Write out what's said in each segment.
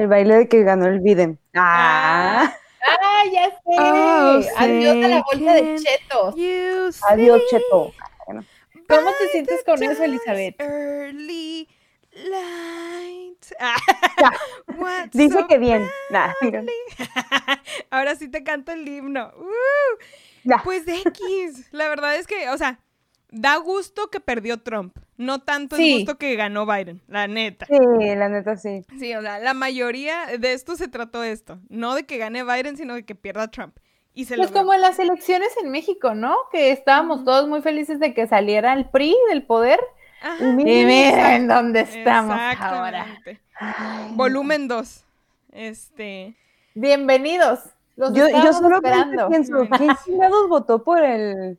El baile de que ganó el Biden. Ah. ¡Ah, ya sé! Oh, Adiós a la bolsa de chetos. Adiós, Cheto. ¿Cómo te sientes con eso, Elizabeth? Early light. Ah, Dice so que bien. Nah? Ahora sí te canto el himno. Uh. Ya. Pues X. La verdad es que, o sea, da gusto que perdió Trump. No tanto el Sí. gusto que ganó Biden, la neta. Sí, la neta sí. Sí, o sea, la mayoría de esto se trató esto. No de que gane Biden, sino de que pierda Trump. Y se Pues como en las elecciones en México, ¿no? Que estábamos todos muy felices de que saliera el PRI del poder. Ajá, Y miren, dónde estamos ahora. exactamente. Ay, Volumen 2. Este. Bienvenidos. Los Yo, yo solo esperando. pienso. ¿quién votó por el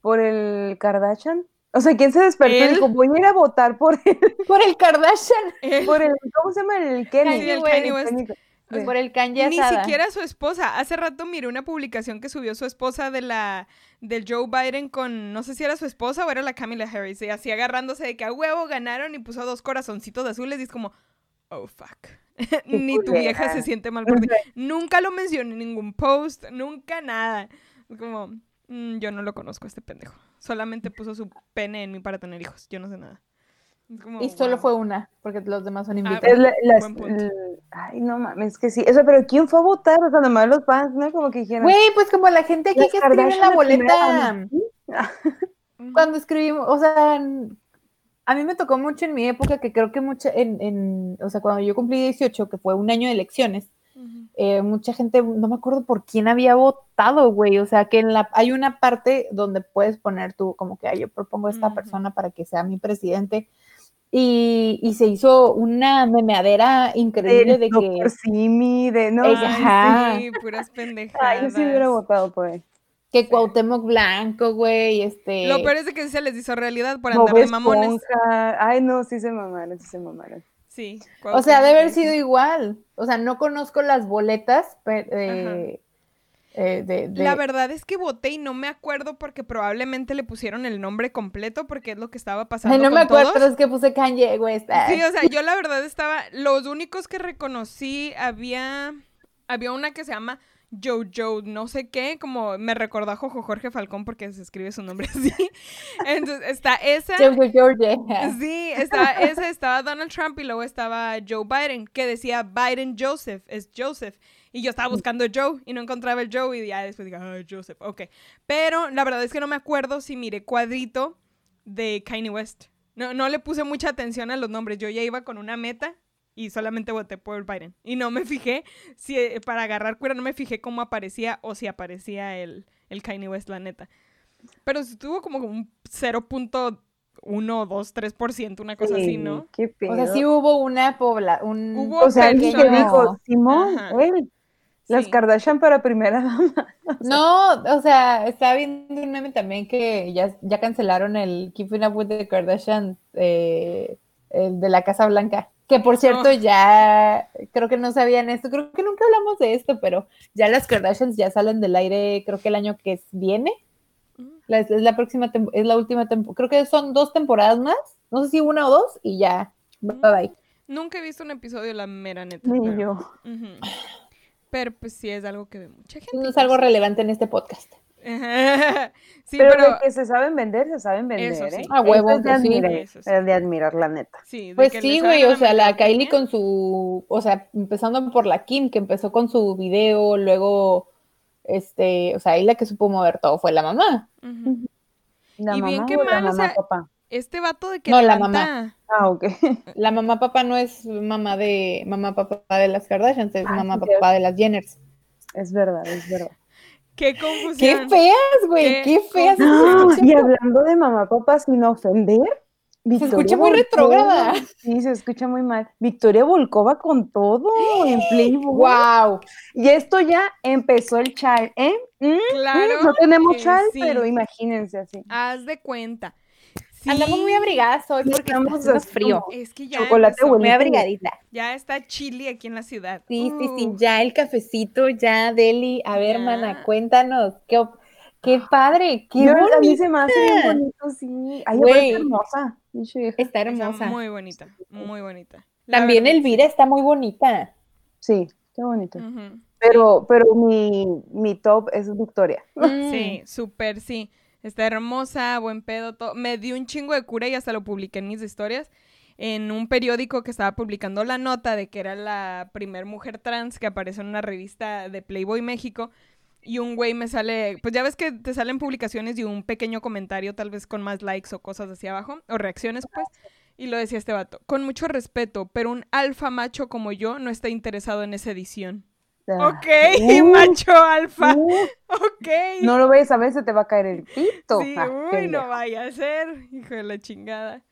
por el Kardashian? O sea, ¿quién se despertó ¿Él? y dijo, voy a ir a votar por el, Por el Kardashian, por el, ¿cómo se llama? El Kenny. sí, el West. Kanye sí. por el Kanye Ni Asada. siquiera su esposa. Hace rato miré una publicación que subió su esposa de la del Joe Biden con no sé si era su esposa o era la Kamala Harris y así agarrándose de que a huevo ganaron y puso dos corazoncitos azules y es como oh fuck. Ni tu vieja se siente mal por ti. Nunca lo mencioné en ningún post, nunca nada. Es Como mm, yo no lo conozco a este pendejo. Solamente puso su pene en mí para tener hijos. Yo no sé nada. Como, Y solo wow. fue una, porque los demás son Ah, invitados. La- las- ay, no mames, es que sí. O sea, pero ¿quién fue a votar? O sea, nomás los fans, ¿no? Como que dijeron. Güey, pues como la gente aquí que escribe en la boleta. Cuando escribimos, o sea, en- a mí me tocó mucho en mi época que creo que mucha, en, en- o sea, cuando yo cumplí 18, que fue un año de elecciones. Eh, mucha gente, no me acuerdo por quién había votado, güey, o sea, que en la, hay una parte donde puedes poner tú, como que "Ay, yo propongo a esta persona para que sea mi presidente, y, y se hizo una memeadera increíble de que... Simi, de no. Ay, Ay, ajá. sí, puras pendejadas. Ay, yo sí hubiera votado por él. Que Cuauhtémoc Blanco, güey, este... Lo peor es que se les hizo realidad por andar de mamones. Esponja. Ay, no, sí se mamaron, sí se mamaron. Sí. O sea, debe haber sido igual. O sea, no conozco las boletas eh, eh, de, de- La verdad es que voté y no me acuerdo porque probablemente le pusieron el nombre completo porque es lo que estaba pasando Ay, no con me acuerdo, todos. pero es que puse Kanye West. Ay. Sí, o sea, yo la verdad estaba. Los únicos que reconocí había. Había una que se llama Jojo, no sé qué, como me recordó a Jojo Jorge Falcón porque se escribe su nombre así. Entonces está esa. Jojo George. Sí, estaba, esa estaba Donald Trump y luego estaba Joe Biden, que decía Biden Joseph, es Joseph. Y yo estaba buscando Joe y no encontraba el Joe y ya después digo, ah, Joseph, ok. Pero la verdad es que no me acuerdo si miré cuadrito de Kanye West. No, no le puse mucha atención a los nombres. Yo ya iba con una meta y solamente voté por Biden. Y no me fijé, si eh, para agarrar cura, no me fijé cómo aparecía o si aparecía el, el Kanye West, la neta. Pero si tuvo como un 0.1, 2, 3%, una cosa así, ¿no? Qué pedo. O sea, sí hubo una pobla, un Hubo O sea, alguien que dijo, Simón, él. Las Sí. Kardashian para primera dama. No, o sea, estaba viendo un meme también que ya, ya cancelaron el Keeping Up with the Kardashians eh, el de la Casa Blanca. Que por cierto, Oh. ya creo que no sabían esto, creo que nunca hablamos de esto, pero ya las Kardashians ya salen del aire, creo que el año que viene. La- es, la próxima, es la última temporada, creo que son dos temporadas más, no sé si una o dos, y ya, bye bye. Nunca he visto un episodio de la mera neta. Ni pero- yo. Pero pues sí es algo que ve mucha gente. No es algo relevante en este podcast. sí, pero, pero, que se saben vender, se saben vender. Eso sí. ¿eh? A huevo, es de sí. admirar, Eso sí. es de admirar, la neta. sí, de Pues que sí, güey, o sea, la. Kylie con su, o sea, empezando por la Kim, que empezó con su video, luego, este, o sea, ahí la que supo mover todo fue la mamá. La Y bien mamá que o la mal, o mamá, sea, papá. Este vato de que No, la levanta- Ah, ok. La mamá papá no es mamá de, mamá papá de las Kardashians, es Ah, mamá sí, papá de las Jenners. Es verdad, es verdad. Qué ¡Qué confusión. feas, güey! Qué ¡Qué feas! Se y hablando de mamá, papá, sin ofender. Victoria escucha muy retrógrada. Sí, se escucha muy mal. Victoria Volkova con todo en Playboy. ¡Wow! Y esto ya empezó el chal, ¿eh? Mm, Claro mm, no tenemos que chal, sí. pero imagínense así. Haz de cuenta. Sí, Andamos muy abrigadas hoy porque Estamos está haciendo frío. Es que ya Chocolate. Muy abrigadita. Ya está chili aquí en la ciudad. Sí, sí, sí, Uh, ya el cafecito, ya, Deli. A ver, Ya. mana, cuéntanos. Qué, qué padre, qué Yo, a mí se bonita. me hace bien bonito, sí. Ay, aparte hermosa. Está está hermosa. muy bonita, muy bonita. La También verdad, Elvira está muy bonita. Sí, qué bonito. Pero, pero mi, mi top es Victoria. Sí, súper, sí. Está hermosa, buen pedo, todo. Me dio un chingo de cura y hasta lo publiqué en mis historias. En un periódico que estaba publicando la nota de que era la primer mujer trans que apareció en una revista de Playboy México. Y un güey me sale, pues ya ves que te salen publicaciones y un pequeño comentario, tal vez con más likes o cosas así abajo, o reacciones, pues. Y lo decía este vato, con mucho respeto, pero un alfa macho como yo no está interesado en esa edición. Ok, Uh, macho alfa. uh, Ok. no lo ves a ver, se te va a caer el pito. Sí, Ah, uy, no vaya a ser, hijo de la chingada.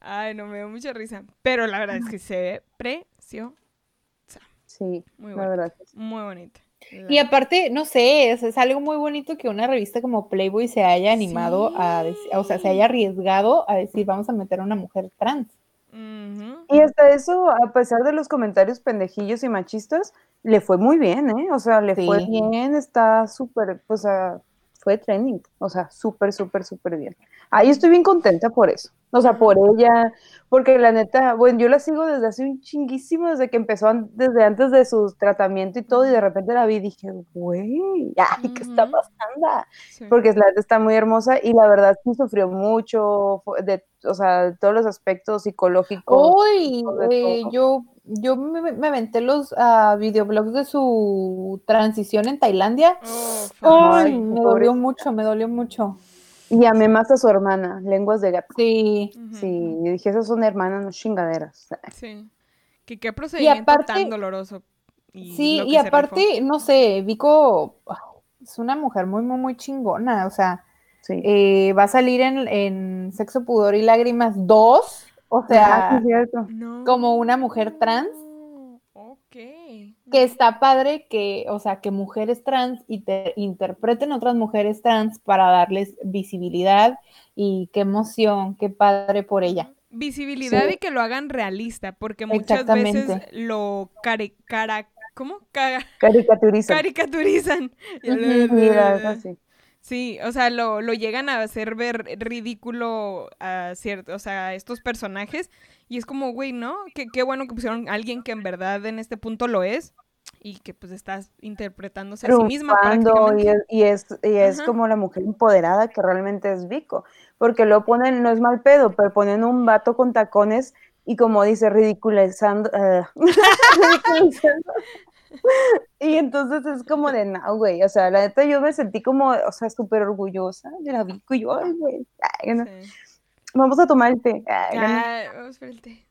Ay, no me dio mucha risa. Pero la verdad es que se ve precio Sí, Muy la bueno. verdad. que sí. muy bonita. Y aparte, no sé, es, es algo muy bonito que una revista como Playboy se haya animado a decir, o sea, se haya arriesgado a decir, vamos a meter a una mujer trans. Y hasta eso, a pesar de los comentarios pendejillos y machistas, le fue muy bien, ¿eh? O sea, le fue bien, está súper, o sea, fue trending, o sea, súper, súper, súper bien. Ahí estoy bien contenta por eso, o sea, por ella, porque la neta, bueno, yo la sigo desde hace un chinguísimo, desde que empezó, desde antes de su tratamiento y todo, y de repente la vi y dije, güey, ay, ¿qué está pasando? Sí. porque la neta está muy hermosa y la verdad sí sufrió mucho, fue de, o sea, todos los aspectos psicológicos. Uy, eh, yo, yo me, me aventé los ah, videoblogs de su transición en Tailandia. Oh, Ay, me dolió mucho, me dolió mucho. Y amé más a su hermana, lenguas de gato. Sí. Sí, y dije, esas son hermanas, no chingaderas. Sí. Que qué procedimiento aparte- tan doloroso. Y Sí, y aparte, no sé, Vico es una mujer muy, muy, muy chingona. O sea, Sí. eh, va a salir en, en Sexo, Pudor y Lágrimas 2. O Ah, sea, sí, es cierto. No. como una mujer trans. Que está padre que, o sea, que mujeres trans y te interpreten otras mujeres trans para darles visibilidad y qué emoción, qué padre por ella. Visibilidad Sí. y que lo hagan realista, porque muchas veces lo cari cara ¿cómo? Ca- Caricaturiza. caricaturizan. Ujú, Sí, o sea, lo, lo llegan a hacer ver ridículo a cierto, o sea, a estos personajes. Y es como, güey, ¿no? Qué, qué bueno que pusieron a alguien que en verdad en este punto lo es. Y que pues está interpretándose a sí misma y es, y es, y es como la mujer empoderada que realmente es Vico, porque lo ponen, no es mal pedo, pero ponen un vato con tacones y como dice, ridiculizando, eh, ridiculizando. y entonces es como de, no, güey, o sea, la neta yo me sentí como, o sea, súper orgullosa de la Vico y yo, ay, güey, ay, no, Sí. vamos a tomar el té, ay, no, Ah, vamos por el té.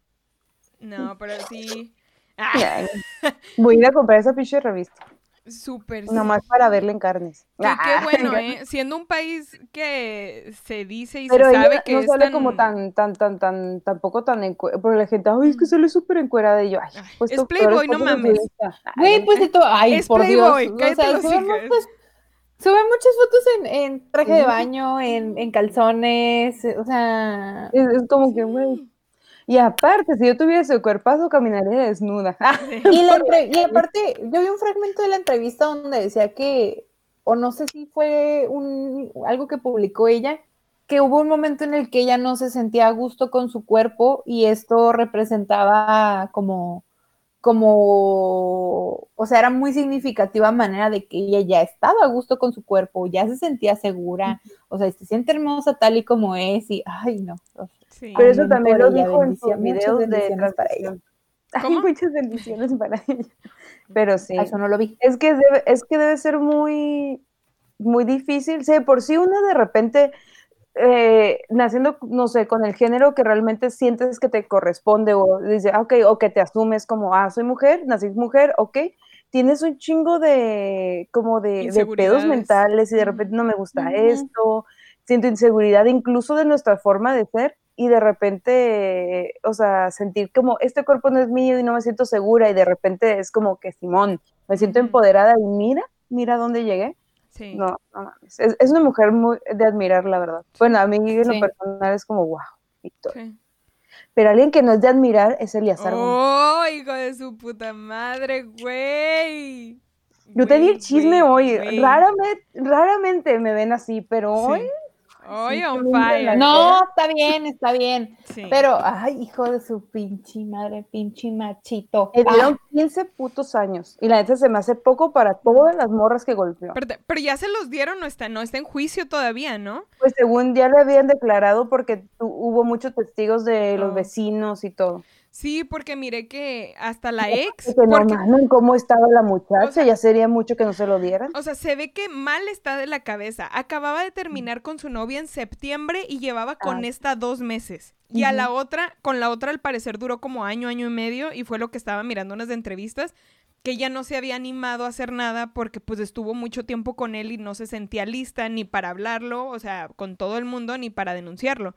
No, pero sí. Ah, ay, voy a ir a comprar esa pinche revista, súper. sí. nomás para verla en carnes. Que Ah, qué bueno, en ¿eh? Siendo un país que se dice y Pero se sabe que no es sale tan... como tan, tan, tan, tan, tampoco tan encuerada. Porque la gente, ay, es que sale súper encuerada. Y yo, ay, pues es Playboy, no de mames. Güey, pues de todo, ay, Es por Playboy, Dios. cállate o sea, los muchas, suben muchas fotos en, en traje de baño, en, en calzones, o sea, Es, es como que, güey. Y aparte, si yo tuviera ese cuerpazo, caminaría desnuda. Y, la entre- y aparte, yo vi un fragmento de la entrevista donde decía que, o no sé si fue un, algo que publicó ella, que hubo un momento en el que ella no se sentía a gusto con su cuerpo y esto representaba como, como, o sea, era muy significativa manera de que ella ya estaba a gusto con su cuerpo, ya se sentía segura, o sea, se siente hermosa tal y como es y, ay, no. Sí. Pero eso también lo dijo en sus videos de bendiciones para ella. transición. Ay, ¿Cómo? muchas bendiciones para ella. Pero sí. Eso no lo vi. Es que debe, es que debe ser muy, muy difícil. Sí, por si una de repente, eh, naciendo, no sé, con el género que realmente sientes que te corresponde, o dice, ah, ok, o que te asumes como, ah, soy mujer, nací mujer, ok, tienes un chingo de, como de, de pedos mentales y de repente no me gusta esto, siento inseguridad incluso de nuestra forma de ser y de repente, o sea, sentir como este cuerpo no es mío y no me siento segura y de repente es como que Simón, me siento empoderada y mira, mira dónde llegué. Sí. No, no mames. Es, es una mujer muy de admirar, la verdad. Bueno, a mí en lo personal es como, wow, Victoria. Sí. Pero alguien que no es de admirar es Eliazar. Gómez. ¡Oh, hijo de su puta madre, güey! Yo tenía el Güey, chisme güey, hoy. güey. Raramente, raramente me ven así, pero hoy, Sí. Oye, on fire. No, está bien, está bien. Sí. Pero, ay, hijo de su pinche madre, pinche machito. Le Ah, dieron 15 putos años. Y la neta se me hace poco para todas las morras que golpeó. Pero, pero ya se los dieron, no está, no está en juicio todavía, ¿no? Pues según ya le habían declarado porque tu- hubo muchos testigos de los Oh. vecinos y todo. Sí, porque miré que hasta la ex, Que porque, cómo estaba la muchacha, O sea- ya sería mucho que no se lo dieran. o sea, se ve que mal está de la cabeza. Acababa de terminar con su novia en septiembre y llevaba con Ah. esta dos meses. Y a la otra, con la otra al parecer duró como año, año y medio y fue lo que estaba mirando unas de entrevistas que ella no se había animado a hacer nada porque pues estuvo mucho tiempo con él y no se sentía lista ni para hablarlo, o sea, con todo el mundo ni para denunciarlo.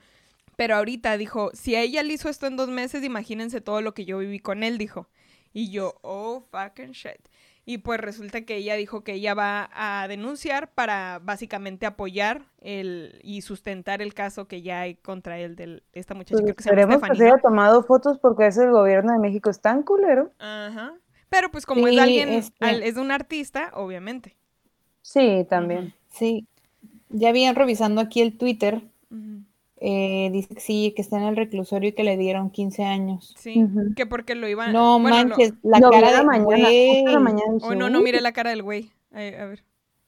Pero ahorita dijo, si a ella le hizo esto en dos meses, imagínense todo lo que yo viví con él, dijo. Y yo, oh, fucking shit. Y pues resulta que ella dijo que ella va a denunciar para básicamente apoyar el y sustentar el caso que ya hay contra él de esta muchacha. Pues creo que se llama esperemos que se haya tomado fotos porque es el gobierno de México es tan culero. Ajá. Pero pues como es de alguien, este- al- es de un artista, obviamente. Sí, también. Sí. Ya bien revisando aquí el Twitter. Eh, dice que sí, que está en el reclusorio y que le dieron 15 años. Sí, que porque lo iban... No bueno, lo- manches, la Lo cara la de mañana, la mañana Oh, no, no "Uy, mire la cara del güey. Ay, a ver.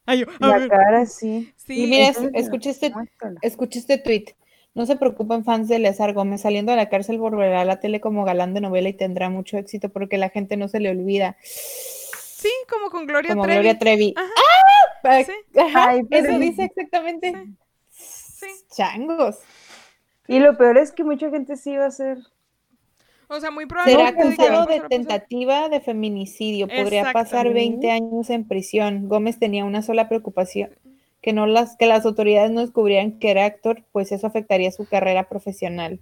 Ay, yo, a La ver. cara sí. Sí, Y mira, Entonces, es- escucha este, escucha este tweet. No se preocupen fans de Eleazar Gómez, saliendo de la cárcel volverá a la tele como galán de novela y tendrá mucho éxito porque la gente no se le olvida. sí, como con Gloria como Trevi. Gloria Trevi. Ajá. ¡Ah! Pa- Sí. Ajá, Ay, pero- eso dice exactamente. Sí. Changos. Y lo peor es que mucha gente sí va a ser. O sea, muy Será probablemente que acusado de tentativa de feminicidio. Podría pasar Exactamente. 20 años en prisión. Gómez tenía una sola preocupación, que no las que las autoridades no descubrieran que era actor, pues eso afectaría su carrera profesional.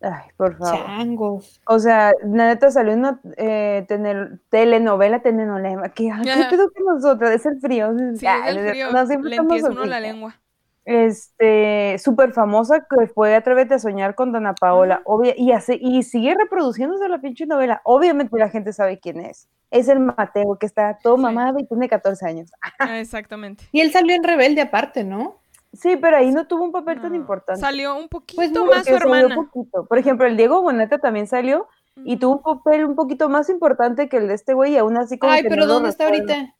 Ay, por favor. Changos. O sea, la neta salió una eh, tenel- telenovela, telenovela. Que, ¿Qué Ajá. pedo con nosotros? Es el frío. Sí, es el frío. no, siempre le estamos empieza uno la lengua. Este, súper famosa que fue Atrévete a soñar con Dana Paola. Obvia- y, hace, y sigue reproduciéndose la pinche novela. Obviamente la gente sabe quién es. Es el Mateo que está todo Sí. mamado y tiene 14 años. Ah, Exactamente. Y él salió en Rebelde aparte, ¿no? Sí, pero ahí no tuvo un papel tan importante. Salió un poquito Pues no, más su salió hermana. poquito. Por ejemplo, el Diego Boneta también salió y tuvo un papel un poquito más importante que el de este güey y aún así como Ay, que pero no ¿dónde está ahorita?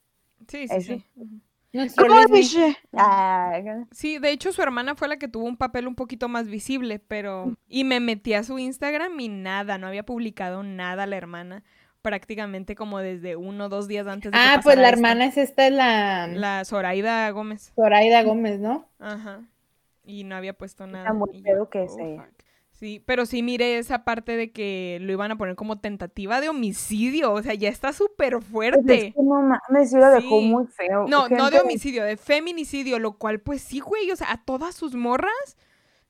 Sí, sí, sí. ¿Cómo dice? Ay, Sí, de hecho su hermana fue la que tuvo un papel un poquito más visible, pero... Y me metí a su Instagram y nada, no había publicado nada la hermana, prácticamente como desde uno o dos días antes de que Ah, pues la esto. hermana es esta, la, La Zoraida Gómez. Zoraida Gómez, ¿no? Ajá. Y no había puesto nada. Está muy feo que "Oh, se- fuck". Sí, pero sí miré esa parte de que lo iban a poner como tentativa de homicidio, o sea, ya está súper Pues es fuerte. que no mames, sí lo dejó Sí. muy feo. No, no de homicidio, de feminicidio, lo cual pues sí, güey, o sea, a todas sus morras.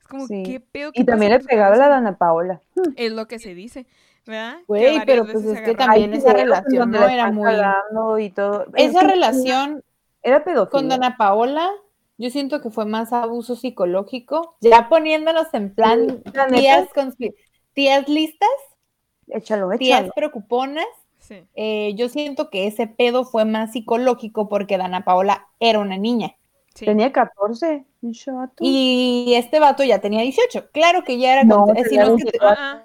Es como, Sí. ¿qué pedo? ¿Qué Y también le pegaba a la? Dana Paola. Es lo que se dice, ¿verdad? Güey, pero pues es que también esa relación no era muy... cagando y todo. Es Esa que relación Era pedofilia. con Dana Paola, yo siento que fue más abuso psicológico. Ya poniéndonos en plan tías, tías listas, Échalo, tías échalo. preocuponas. Sí. eh, yo siento que ese pedo fue más psicológico porque Dana Paola era una niña. sí. Tenía 14. un chato. Y este vato ya tenía 18. Claro que ya era... No, con- eh, tenía sino que- 24. Ah,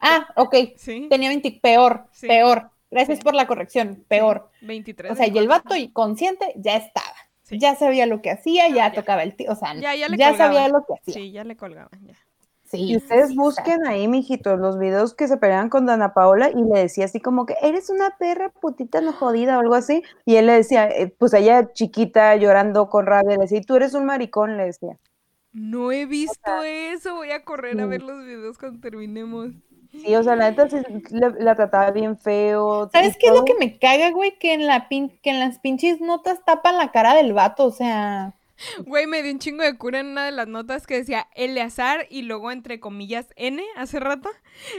ah, ok. sí. Tenía 20, peor, Sí. peor. Gracias Sí. por la corrección, peor. 23. O sea, y el 24. vato consciente ya estaba. Sí. Ya sabía lo que hacía, ya, ya. tocaba el tío, o sea, Ya, ya le sabía colgaba. lo que hacía. Sí, ya le colgaban, ya. Sí, Y ustedes sí, busquen ahí, mijitos, los videos que se peleaban con Dana Paola y le decía así como que eres una perra putita no jodida o algo así. Y él le decía, eh, pues ella chiquita llorando con rabia, le decía, tú eres un maricón, le decía. No he visto eso. Voy a correr a ver los videos cuando terminemos. Sí, o sea, la neta sí la trataba bien feo. ¿Sabes qué es lo que me caga, güey? Que en la pin- que en las pinches notas tapan la cara del vato, o sea, Güey, me dio un chingo de cura en una de las notas que decía Eleazar y luego entre comillas N hace rato.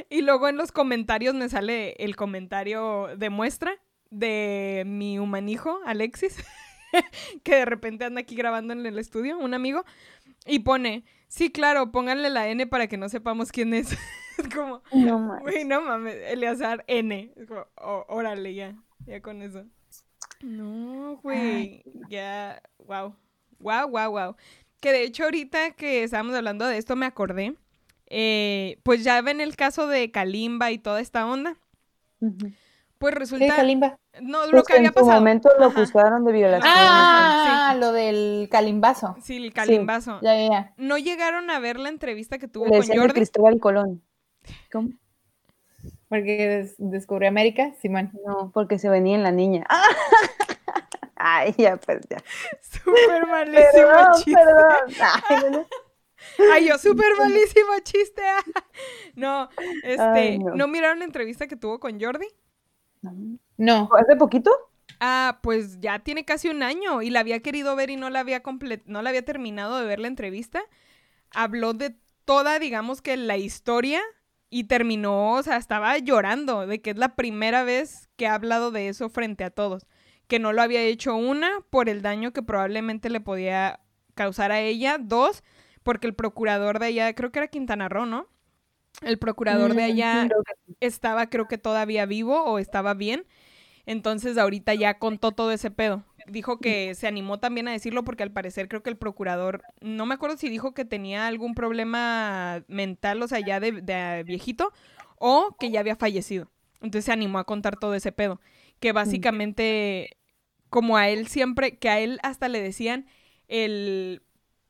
Y luego en los comentarios me sale el comentario de muestra de mi humanijo, Alexis, que de repente anda aquí grabando en el estudio, un amigo, y pone, sí, claro, pónganle la N para que no sepamos quién es. es como, No mames. güey, no mames, Eleazar N. Es como, "Oh, órale, ya, ya con eso. No, güey, ya, wow. Wow, wow, wow. que de hecho ahorita que estábamos hablando de esto me acordé. eh, pues ya ven el caso de Kalimba y toda esta onda. Pues ¿Qué, resulta... Kalimba? no, lo Pues que que en había su pasado. momento lo Ajá. acusaron de violación. Ah, lo del calimbazo. Sí, el calimbazo. Ya, ya, ya. ¿No llegaron a ver la entrevista que tuvo Le con decían de Jordi? Cristóbal Colón. ¿Cómo? Porque des- descubrió América, Simón. No, porque se venía en la niña. Ay, ya, pues ya. Súper malísimo Perdón, chiste. perdón. Ay, bueno. Ay, yo, súper malísimo chiste. No, este, Ay, no. no. miraron la entrevista que tuvo con Jordi? No. ¿Hace poquito? Ah, pues ya tiene casi un año y la había querido ver y no la había comple- no la había terminado de ver la entrevista. Habló de toda, digamos que la historia y terminó, o sea, estaba llorando de que es la primera vez que ha hablado de eso frente a todos, que no lo había hecho una por el daño que probablemente le podía causar a ella, dos, porque el procurador de allá, creo que era Quintana Roo, ¿no? El procurador de Mm, allá estaba creo que todavía vivo o estaba bien. Entonces ahorita ya contó todo ese pedo. Dijo que se animó también a decirlo porque al parecer creo que el procurador, no me acuerdo si dijo que tenía algún problema mental, o sea, ya de, de viejito, o que ya había fallecido. Entonces se animó a contar todo ese pedo. Que básicamente, como a él siempre, que a él hasta le decían el,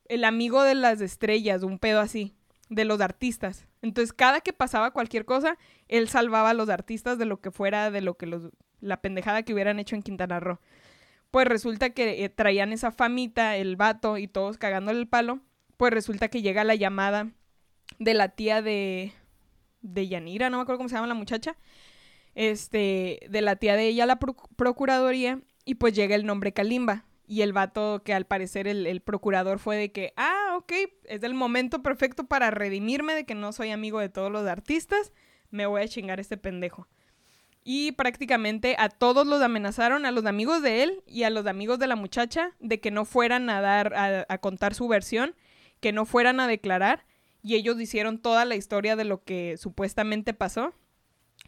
el amigo de las estrellas, un pedo así, de los artistas. Entonces, cada que pasaba cualquier cosa, él salvaba a los artistas de lo que fuera, de lo que los, la pendejada que hubieran hecho en Quintana Roo. Pues resulta que eh, traían esa famita, el vato y todos cagándole el palo. Pues resulta que llega la llamada de la tía de, de Yanira, no me acuerdo cómo se llama la muchacha, este, de la tía de ella la proc- procuraduría, y pues llega el nombre Kalimba. Y el vato que al parecer el, el procurador fue de que, ah, ok, es el momento perfecto para redimirme de que no soy amigo de todos los artistas, me voy a chingar este pendejo. Y prácticamente a todos los amenazaron, a los amigos de él y a los amigos de la muchacha, de que no fueran a dar, a, a contar su versión, que no fueran a declarar, y ellos hicieron toda la historia de lo que supuestamente pasó,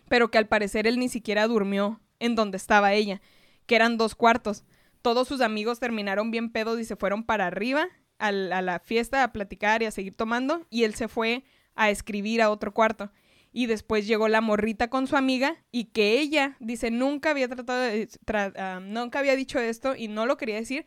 pero que al parecer él ni siquiera durmió en donde estaba ella, que eran dos cuartos. Todos sus amigos terminaron bien pedos y se fueron para arriba al- a la fiesta a platicar y a seguir tomando, y él se fue a escribir a otro cuarto. Y después llegó la morrita con su amiga y que ella dice nunca había tratado ah, nunca había dicho esto y no lo quería decir,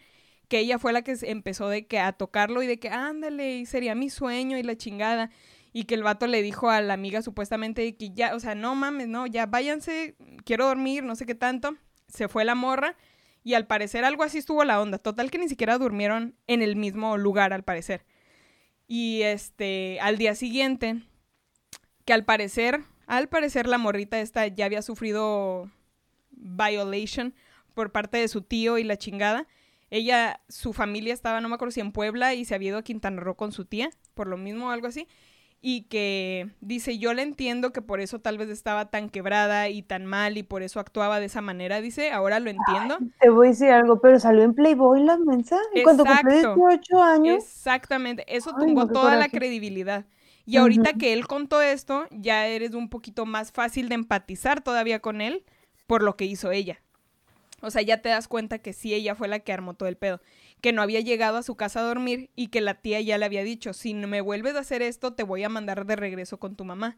que ella fue la que empezó de que a tocarlo y de que ándale, y sería mi sueño y la chingada. Y que el vato le dijo a la amiga supuestamente que ya, o sea, no mames, no, ya váyanse, quiero dormir, no sé qué tanto. Se fue la morra y al parecer algo así estuvo la onda. Total que ni siquiera durmieron en el mismo lugar, al parecer. Y este, al día siguiente, que al parecer, al parecer la morrita esta ya había sufrido violation por parte de su tío y la chingada. Ella, su familia estaba, no me acuerdo si en Puebla y se había ido a Quintana Roo con su tía, por lo mismo o algo así. Y que dice, yo le entiendo que por eso tal vez estaba tan quebrada y tan mal y por eso actuaba de esa manera. Dice, ahora lo entiendo. Te voy a decir algo, pero salió en Playboy la mensa. Y cuando cumplió Exacto. 18 años. Exactamente, eso Ay, tumbó no, toda la credibilidad. Y ahorita que él contó esto, ya eres un poquito más fácil de empatizar todavía con él por lo que hizo ella. O sea, ya te das cuenta que sí, ella fue la que armó todo el pedo. Que no había llegado a su casa a dormir y que la tía ya le había dicho, si no me vuelves a hacer esto, te voy a mandar de regreso con tu mamá.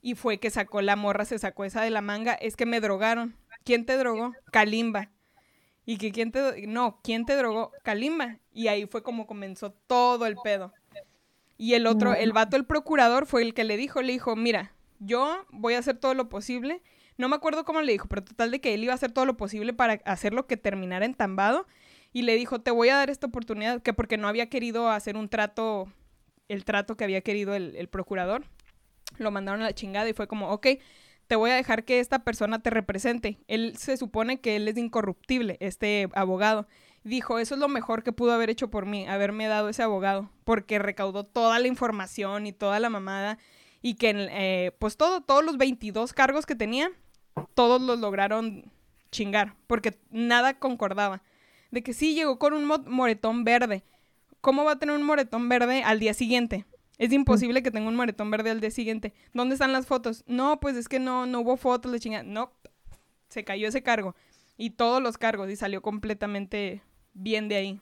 Y fue que sacó la morra, se sacó esa de la manga, es que me drogaron. ¿Quién te drogó? Kalimba. Y que quién te... No, ¿quién te drogó? Kalimba. Y ahí fue como comenzó todo el pedo. Y el otro, el vato, el procurador, fue el que le dijo, le dijo, mira, yo voy a hacer todo lo posible. No me acuerdo cómo le dijo, pero total de que él iba a hacer todo lo posible para hacer lo que terminara entambado. Y le dijo, te voy a dar esta oportunidad, que porque no había querido hacer un trato, el trato que había querido el, el procurador. Lo mandaron a la chingada y fue como, ok, te voy a dejar que esta persona te represente. Él se supone que él es incorruptible, este abogado. Dijo, eso es lo mejor que pudo haber hecho por mí, haberme dado ese abogado, porque recaudó toda la información y toda la mamada y que, eh, pues todo, todos los 22 cargos que tenía, todos los lograron chingar, porque nada concordaba. De que sí, llegó con un mo- moretón verde. ¿Cómo va a tener un moretón verde al día siguiente? Es imposible que tenga un moretón verde al día siguiente. ¿Dónde están las fotos? No, pues es que no, no hubo fotos de chingada. No, se cayó ese cargo. Y todos los cargos y salió completamente bien de ahí.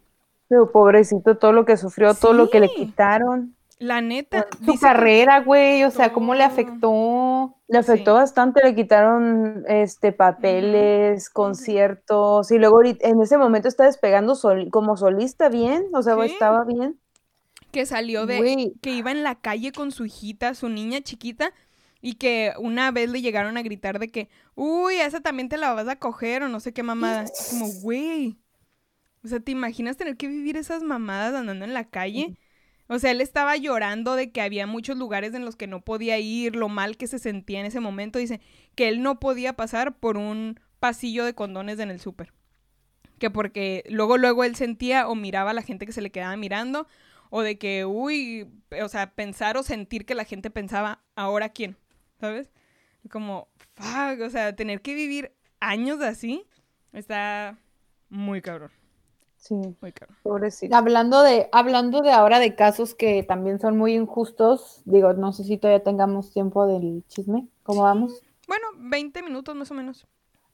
Pero pobrecito, todo lo que sufrió, todo lo que le quitaron. La neta. Su dice carrera, güey, o sea, cómo le afectó. Le afectó Sí. bastante, le quitaron este papeles, conciertos, y luego ahorita- en ese momento está despegando sol- como solista bien, o sea, Sí. estaba bien. que salió de Güey. que iba en la calle con su hijita, su niña chiquita, y que una vez le llegaron a gritar de que, uy, a esa también te la vas a coger o no sé qué mamada. Es Como, güey. O sea, ¿te imaginas tener que vivir esas mamadas andando en la calle? O sea, él estaba llorando de que había muchos lugares en los que no podía ir, lo mal que se sentía en ese momento. Dice que él no podía pasar por un pasillo de condones en el súper. Que porque luego, luego él sentía o miraba a la gente que se le quedaba mirando, o de que, uy, o sea, pensar o sentir que la gente pensaba, ¿ahora quién? ¿Sabes? Como, fuck, o sea, tener que vivir años así está muy cabrón, Sí, muy cabrón. pobrecito. Hablando de, hablando de ahora de casos que también son muy injustos, digo, no sé si todavía tengamos tiempo del chisme, ¿cómo vamos? Bueno, 20 minutos más o menos.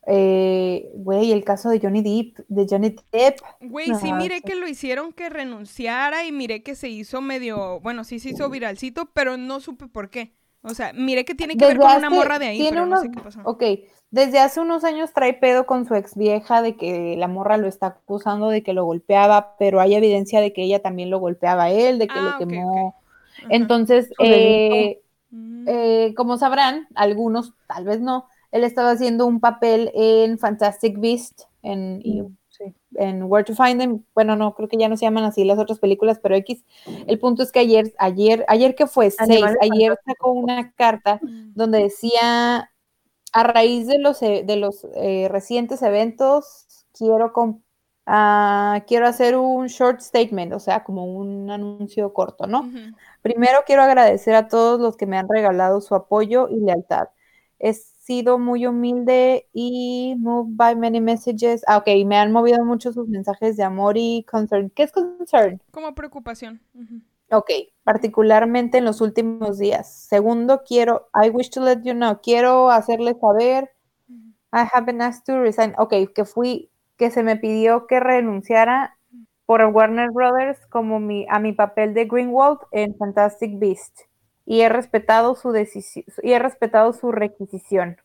Eh, güey, el caso de Johnny Depp, de Johnny Depp, Güey, sí miré sí. que lo hicieron que renunciara y miré que se hizo medio, bueno, sí se hizo viralcito, pero no supe por qué. O sea, miré que tiene que ver Desde con una morra de ahí, tiene pero no sé qué pasó. Ok, desde hace unos años trae pedo con su ex vieja de que la morra lo está acusando de que lo golpeaba, pero hay evidencia de que ella también lo golpeaba a él, de que Ah, le quemó. Entonces, eh, Mm. eh, como sabrán, algunos, tal vez no, él estaba haciendo un papel en Fantastic Beast, en, y- Sí. En Where to Find Them. Bueno, no, creo que ya no se llaman así las otras películas, pero X. El punto es que ayer, ayer, ayer que fue seis, ayer sacó una carta donde decía, a raíz de los, e- de los eh, recientes eventos, quiero, ah, quiero hacer un short statement, o sea, como un anuncio corto, ¿no? Primero quiero agradecer a todos los que me han regalado su apoyo y lealtad. He sido muy humilde y moved by many messages. Ah, ok, me han movido mucho sus mensajes de amor y concern. ¿Qué es concern? Como preocupación. Ujú. Ok, particularmente en los últimos días. Segundo, quiero, I wish to let you know, quiero hacerles saber, I have been asked to resign. Ok, que fui, que se me pidió que renunciara por Warner Brothers como mi, a mi papel de Greenwald en Fantastic Beast y he respetado su decisión y he respetado su requisición.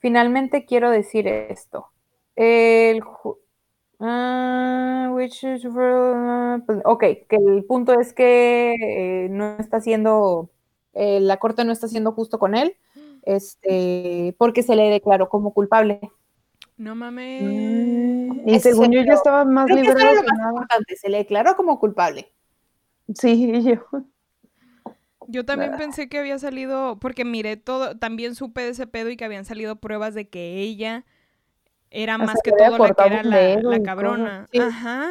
Finalmente quiero decir esto. El, Ah, which is for- pues, ok, que el punto es que eh, no está haciendo, eh, la corte no está haciendo justo con él, este, porque se le declaró como culpable. No mames. Mm, Y según yo ya pero estaba más que liberado lo que más nada. importante, se le declaró como culpable. Sí, yo. Yo también pensé que había salido, porque miré todo, también supe de ese pedo y que habían salido pruebas de que ella era más que todo la que era la, cabrona. sí. Ajá.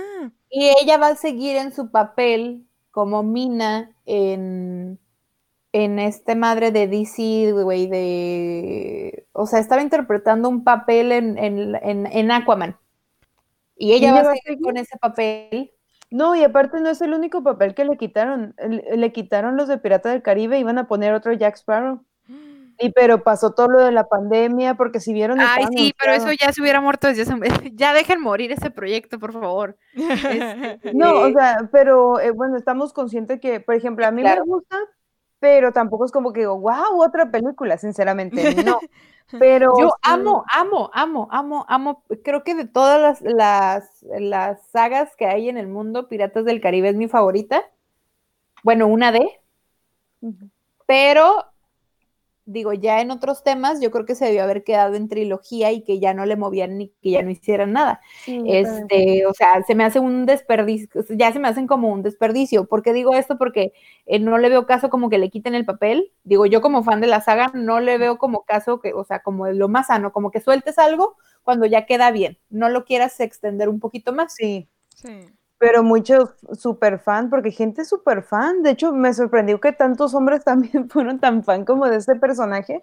Y ella va a seguir en su papel como Mina en, en este madre de DC, güey, de... O sea, estaba interpretando un papel en, en, en, en Aquaman. Y ella ¿Y va ella a va a seguir seguir? con ese papel. No, y aparte no es el único papel que le quitaron. Le, le quitaron los de Pirata del Caribe, iban a poner otro Jack Sparrow. Y pero pasó todo lo de la pandemia, porque si vieron Ay, sí, pero eso ya se hubiera muerto desde hace... Ya dejen morir ese proyecto, por favor. Este, No, o sea, pero eh, bueno, estamos conscientes que, por ejemplo, a mí Claro. me gusta, pero tampoco es como que digo, wow, otra película, sinceramente, no. Pero Yo amo, amo, amo, amo, amo. Creo que de todas las, las, las sagas que hay en el mundo, Piratas del Caribe es mi favorita. Bueno, una de, pero digo, ya en otros temas, yo creo que se debió haber quedado en trilogía y que ya no le movían ni que ya no hicieran nada. Sí. Este, o sea, se me hace un desperdicio, ya se me hacen como un desperdicio. ¿Por qué digo esto? Porque eh, no le veo caso como que le quiten el papel. Digo, yo como fan de la saga no le veo como caso que, o sea, como lo más sano, como que sueltes algo cuando ya queda bien. No lo quieras extender un poquito más. Sí, Sí. Pero muchos super fan, porque gente super fan. De hecho, me sorprendió que tantos hombres también fueron tan fan como de este personaje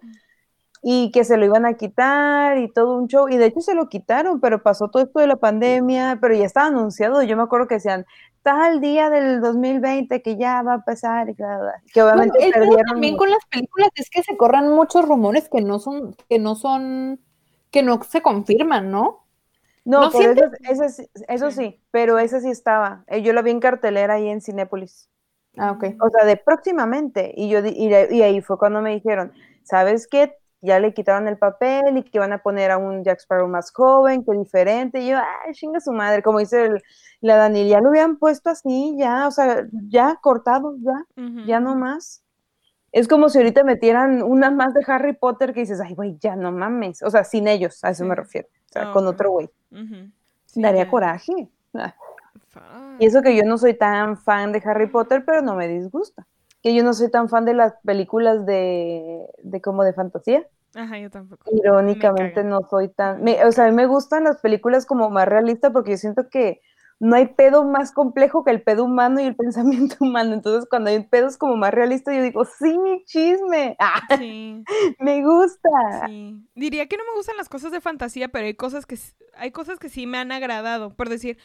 y que se lo iban a quitar y todo un show. Y de hecho se lo quitaron, pero pasó todo esto de la pandemia, pero ya estaba anunciado. Yo me acuerdo que decían tal día del 2020 que ya va a pasar y que obviamente perdieron. también con las películas es que se corran muchos rumores que no son, que no son, que no se confirman, ¿no? No, ¿No eso, sí- eso Sí. pero ese sí estaba. Eh, Yo lo vi en cartelera ahí en Cinépolis. Ah, ok. O sea, de próximamente. Y yo y, y ahí fue cuando me dijeron, ¿sabes qué? Ya le quitaron el papel y que van a poner a un Jack Sparrow más joven, que diferente. Y yo, ay, chinga su madre, como dice el- la Daniel, ya lo habían puesto así, ya, o sea, ya cortado, ya, ya no más. Es como si ahorita metieran una más de Harry Potter que dices, ay, güey, ya no mames. O sea, sin ellos, a eso me refiero. O sea, Ah, con otro güey. Sí, Daría coraje. Ah. Y eso que yo no soy tan fan de Harry Potter, pero no me disgusta. Que yo no soy tan fan de las películas de, de como de fantasía. Ajá, yo tampoco. Irónicamente no soy tan... me- o sea, a mí me gustan las películas como más realistas porque yo siento que no hay pedo más complejo que el pedo humano y el pensamiento humano. Entonces, cuando hay pedos como más realistas, yo digo, sí, chisme. Ah, Sí, me gusta. sí. Diría que no me gustan las cosas de fantasía, pero hay cosas que hay cosas que sí me han agradado. Por decir,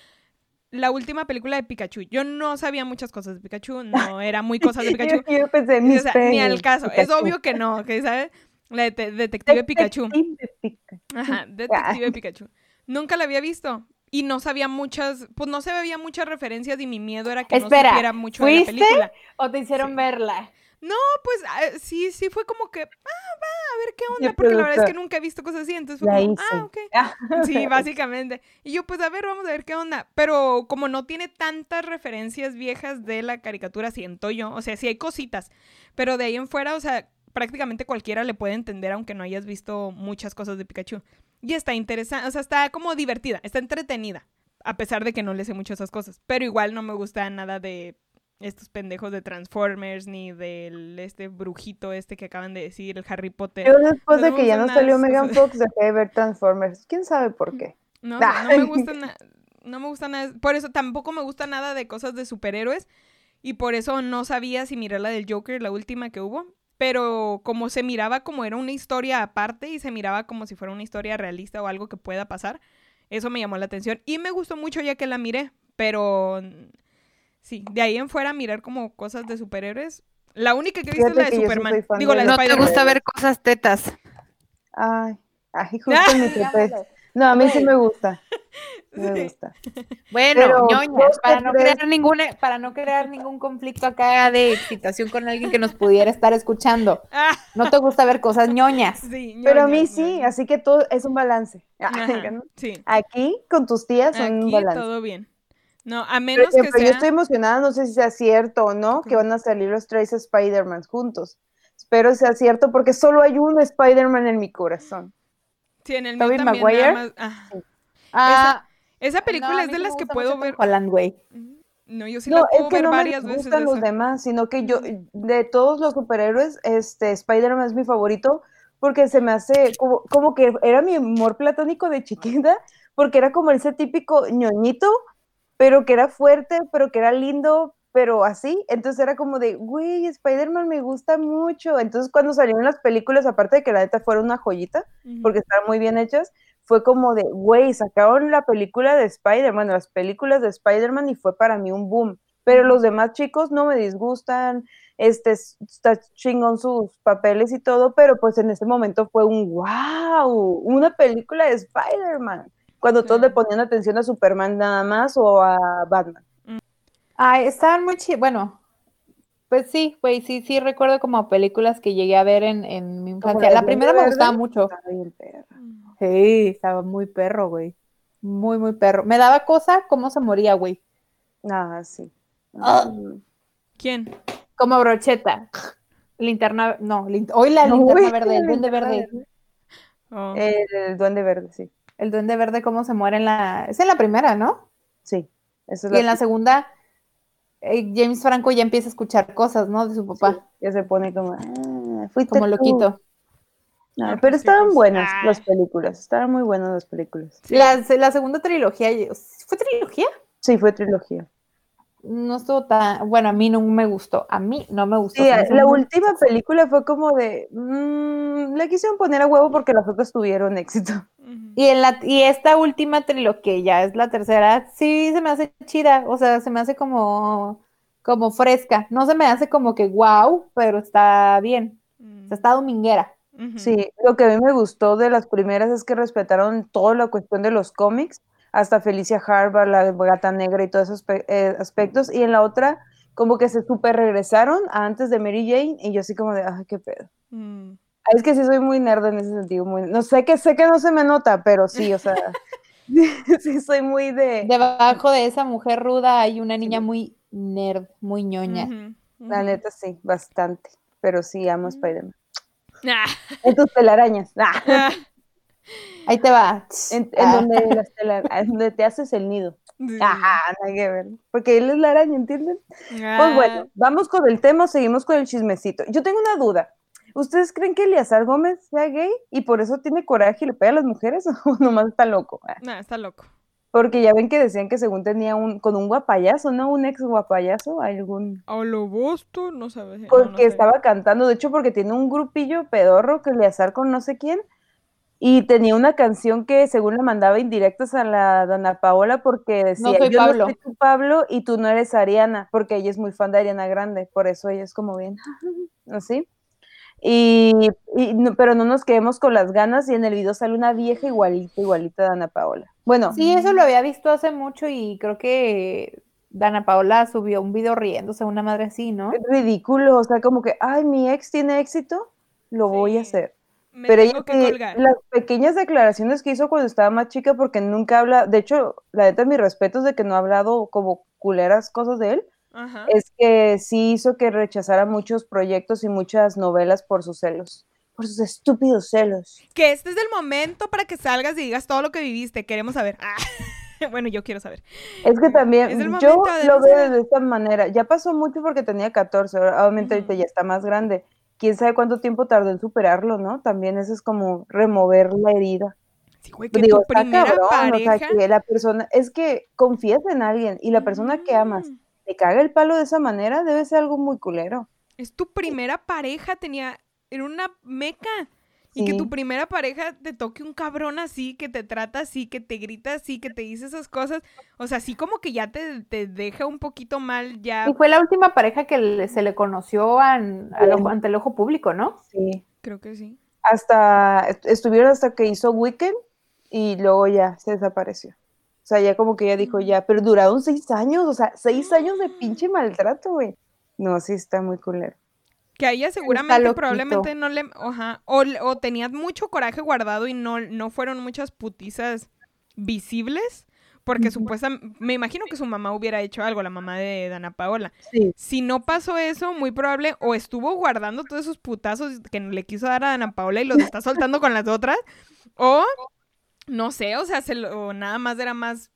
la última película de Pikachu. Yo no sabía muchas cosas de Pikachu, no era muy cosas de Pikachu. Yo, yo pensé, O mis sea, ni al caso. Es obvio que no, que sabes, la de- detective Pikachu. Detective Pikachu. Ajá, Detective Pikachu. Nunca la había visto. Y no sabía muchas, pues no se veía muchas referencias y mi miedo era que Espera, no supiera mucho de la película. ¿O te hicieron Sí. verla? No, pues ah, sí, sí fue como que, ah, va, a ver qué onda, porque la verdad es que nunca he visto cosas así, entonces fue como, ah, ok. Ah, Sí, básicamente. Y yo, pues a ver, vamos a ver qué onda. Pero como no tiene tantas referencias viejas de la caricatura, siento yo. O sea, sí hay cositas. Pero de ahí en fuera, o sea, prácticamente cualquiera le puede entender, aunque no hayas visto muchas cosas de Pikachu. Y está interesante, o sea, está como divertida, está entretenida. A pesar de que no le sé mucho esas cosas. Pero igual no me gusta nada de estos pendejos de Transformers, ni del este brujito este que acaban de decir, el Harry Potter. Yo después de No que ya no salió Megan Fox dejé de ver Transformers. ¿Quién sabe por qué? No, no me gusta nada. No me gusta nada. Por eso tampoco me gusta nada de cosas de superhéroes. Y por eso no sabía si miré la del Joker, la última que hubo. Pero como se miraba como era una historia aparte y se miraba como si fuera una historia realista o algo que pueda pasar, eso me llamó la atención. Y me gustó mucho ya que la miré. Pero mm, sí, de ahí en fuera mirar como cosas de superhéroes. La única que he visto es la de Superman. Digo, de la de No te gusta ver cosas tetas. Ay, ay, justo. No, a mí sí me gusta. Me gusta. Bueno, Pero, ñoñas, para no crear ningún para no crear ningún conflicto acá de excitación con alguien que nos pudiera estar escuchando. No te gusta ver cosas ñoñas. sí, Pero a mí sí, ñoñas. así que todo es un balance. Ajá, sí. Aquí con tus tías son un Aquí balance. todo bien. No, a menos que ejemplo, sea... yo estoy emocionada, no sé si sea cierto o no, que van a salir los tres Spider-Man juntos. Espero sea cierto porque solo hay un Spider-Man en mi corazón. Sí, en el más- ah. Ah, Esa película es de me las que puedo ver... Holland, güey. No, yo sí no, la es puedo que ver no me varias veces. gustan de los esa. demás, sino que yo, de todos los superhéroes, este, Spider-Man es mi favorito porque se me hace como, como que era mi amor platónico de chiquita, porque era como ese típico ñoñito, pero que era fuerte, pero que era lindo, pero así. Entonces era como de, güey, Spider-Man me gusta mucho. Entonces cuando salieron las películas, aparte de que la neta fueron una joyita, porque estaban muy bien hechas, fue como de, güey, sacaron la película de Spider-Man, las películas de Spider-Man y fue para mí un boom. Pero los demás chicos no me disgustan, este, está chingón sus papeles y todo, pero pues en ese momento fue un wow, una película de Spider-Man. Cuando todos le ponían atención a Superman nada más o a Batman. Ay, estaban muy chidas. Bueno, pues sí, güey, sí, sí recuerdo como películas que llegué a ver en, en mi infancia. la primera me gustaba mucho. Estaba bien perra. Sí, estaba muy perro, güey. Muy, muy perro. Me daba cosa cómo se moría, güey. Ah, sí. Ah. Mm. ¿Quién? Como brocheta. Linterna, no, lin- hoy la No, linterna güey, verde, el la duende verde. verde. Oh. El Duende Verde, sí. El duende verde, cómo se muere en la. Es en la primera, ¿no? Sí. Es Y en la segunda, James Franco ya empieza a escuchar cosas, ¿no? De su papá, Sí, ya se pone como, ah, fuiste como tú. loquito. No, Ah, pero pues estaban cosa. buenas Ah. las películas, estaban muy buenas las películas. La, la segunda trilogía, ¿fue trilogía? Sí, fue trilogía. No estuvo tan. Bueno, a mí no me gustó. A mí no me gustó. Sí, la última película fue como de, mm, le quisieron poner a huevo porque las otras tuvieron éxito. Y, en la, y esta última trilogía, que ya es la tercera, sí se me hace chida, o sea, se me hace como, como fresca. No se me hace como que wow, pero está bien. O sea, está dominguera. Sí, lo que a mí me gustó de las primeras es que respetaron toda la cuestión de los cómics, hasta Felicia Harvard, la gata negra y todos esos eh, aspectos. Y en la otra, como que se super regresaron antes de Mary Jane y yo así como de, ay, qué pedo. Mm. Es que sí soy muy nerd en ese sentido, muy, no sé que sé que no se me nota, pero sí, o sea, sí soy muy de... Debajo de esa mujer ruda hay una niña muy nerd, muy ñoña. La neta sí, bastante, pero sí amo a. Spider-Man. Ah. En tus telarañas. Ah. Ah. Ahí te va. En, donde, donde, te haces el nido. Ajá, no hay que ver. Porque él es la araña, ¿entienden? Pues bueno, vamos con el tema, seguimos con el chismecito. Yo tengo una duda. ¿Ustedes creen que Eliazar Gómez sea gay y por eso tiene coraje y le pega a las mujeres o nomás está loco? No, está loco. Porque ya ven que decían que según tenía un, con un guapayazo, ¿no? Un ex guapayazo, algún... A lo bosto, no sabes. Porque estaba cantando, de hecho porque tiene un grupillo pedorro que Eliazar con no sé quién, y tenía una canción que según le mandaba indirectos a la dona Paola porque decía, no soy yo Pablo. no soy tu Pablo y tú no eres Ariana, porque ella es muy fan de Ariana Grande, por eso ella es como bien, así. Y, pero no nos quedemos con las ganas y en el video sale una vieja igualita, igualita de Ana Paola. Bueno. Sí, eso lo había visto hace mucho y creo que Dana Paola subió un video riéndose, una madre así, ¿no? Es ridículo, o sea, como que, ay, mi ex tiene éxito, lo voy a hacer. pero ella, que las pequeñas declaraciones que hizo cuando estaba más chica, porque nunca habla, de hecho, la neta, mi respeto es de que no ha hablado como culeras cosas de él, es que sí hizo que rechazara muchos proyectos y muchas novelas por sus celos. Por sus estúpidos celos. Que este es el momento para que salgas y digas todo lo que viviste. Queremos saber. Ah, bueno, yo quiero saber. Es que también yo lo veo de esta manera. Ya pasó mucho porque tenía 14, obviamente ahorita ya está más grande. Quién sabe cuánto tiempo tardó en superarlo, ¿no? También eso es como remover la herida. Sí, güey, que tu primera pareja... que la persona, es que confías en alguien y la persona que amas te caga el palo de esa manera, debe ser algo muy culero. Es tu primera pareja, tenía, era una meca. Y que tu primera pareja te toque un cabrón así, que te trata así, que te grita así, que te dice esas cosas. O sea, así como que ya te, te deja un poquito mal ya. Y fue la última pareja que se le conoció ante el ojo público, ¿no? Sí. Creo que sí. Hasta, estuvieron hasta que hizo Weekend y luego ya se desapareció. O sea, ya como que ella dijo, ya, pero duraron seis años, o sea, seis años de pinche maltrato, güey. No, sí está muy culero. Que a ella seguramente, probablemente no le, oja, o, o tenía mucho coraje guardado y no, no fueron muchas putizas visibles, porque supuestamente, me imagino que su mamá hubiera hecho algo, la mamá de Dana Paola. Sí. Si no pasó eso, muy probable, o estuvo guardando todos esos putazos que le quiso dar a Dana Paola y los está soltando con las otras, o no sé, o sea, se lo, nada más era más,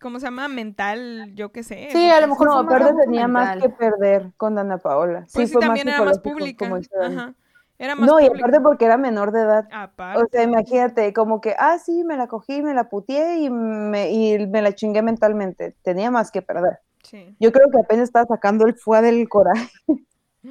¿cómo se llama? Mental, yo qué sé. Sí, a lo mejor no, aparte tenía más que perder con Dana Paola. Pues sí, también era más pública. Ajá. Era más no, y aparte porque era menor de edad. Aparte. O sea, imagínate, como que, ah, sí, me la cogí, me la putié y me, y me la chingué mentalmente. Tenía más que perder. Sí. Yo creo que apenas estaba sacando el fuá del coraje.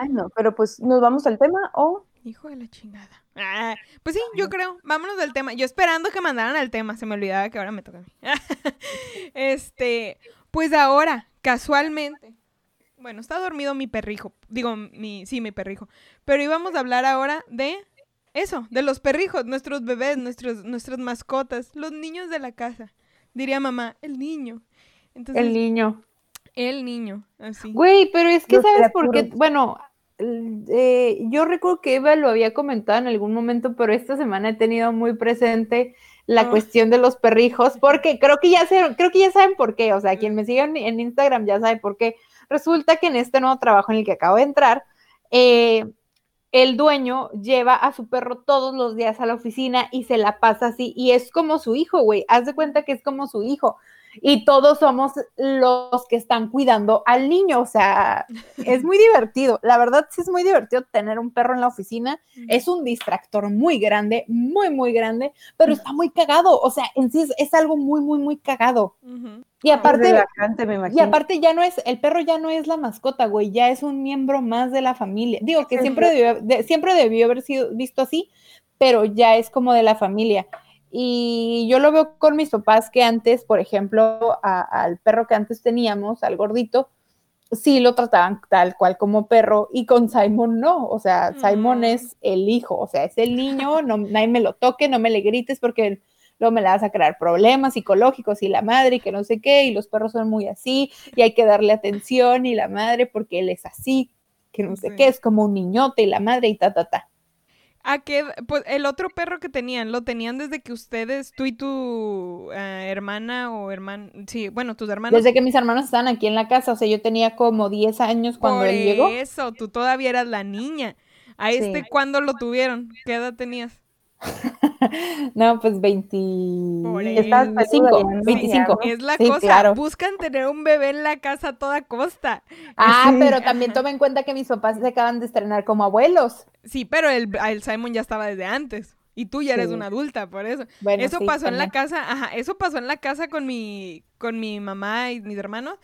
Ay, no, pero pues, ¿nos vamos al tema o...? Hijo de la chingada. Ah, pues sí, yo creo. Vámonos del tema. Yo esperando que mandaran al tema. Se me olvidaba que ahora me toca a mí. este, pues ahora, casualmente. Bueno, está dormido mi perrijo. Digo, mi, sí, mi perrijo. Pero íbamos a hablar ahora de eso, de los perrijos, nuestros bebés, nuestros, nuestras mascotas, los niños de la casa. Diría mamá, el niño. Entonces, el niño. El niño, así. Güey, pero es que, ¿sabes por qué? Bueno, eh, yo recuerdo que Eva lo había comentado en algún momento, pero esta semana he tenido muy presente la ah. cuestión de los perrijos, porque creo que ya sé, creo que ya saben por qué, o sea, quien me sigue en, Instagram ya sabe por qué. Resulta que en este nuevo trabajo en el que acabo de entrar, eh, el dueño lleva a su perro todos los días a la oficina y se la pasa así, y es como su hijo, güey, haz de cuenta que es como su hijo y todos somos los que están cuidando al niño. O sea, es muy divertido. La verdad sí es muy divertido tener un perro en la oficina. Es un distractor muy grande, muy, muy grande, pero está muy cagado. O sea, en sí es, algo muy, muy, muy cagado. Y aparte, y aparte ya no es, el perro ya no es la mascota, güey, ya es un miembro más de la familia. Digo que siempre debió, siempre debió haber sido visto así, pero ya es como de la familia. Y yo lo veo con mis papás que antes, por ejemplo, al perro que antes teníamos, al gordito, sí lo trataban tal cual como perro y con Simon no, o sea, Simon mm. es el hijo, o sea, es el niño, no, nadie me lo toque, no me le grites porque luego me le vas a crear problemas psicológicos y la madre y que no sé qué, y los perros son muy así y hay que darle atención y la madre porque él es así, que no sé Sí. qué, es como un niñote y la madre y ta, ta, ta. ¿A qué? Pues el otro perro que tenían, ¿lo tenían desde que ustedes, tú y tu eh, hermana o hermano, sí, bueno, tus hermanos? Desde que mis hermanos estaban aquí en la casa, o sea, yo tenía como 10 años cuando Por él llegó. eso, tú todavía eras la niña. ¿A Sí. este cuándo lo tuvieron? ¿Qué edad tenías? No, pues Por 25, Estabas peluda ya, ¿no? 25. Ya, Es la Sí, cosa, claro. buscan tener un bebé en la casa a toda costa. Ah, Sí. pero también toma en cuenta que mis papás se acaban de estrenar como abuelos. Sí, pero el, el Simon ya estaba desde antes. Y tú ya eres Sí. una adulta, por eso. Bueno, eso pasó en la casa, ajá, eso pasó en la casa con mi, con mi mamá y mis hermanos.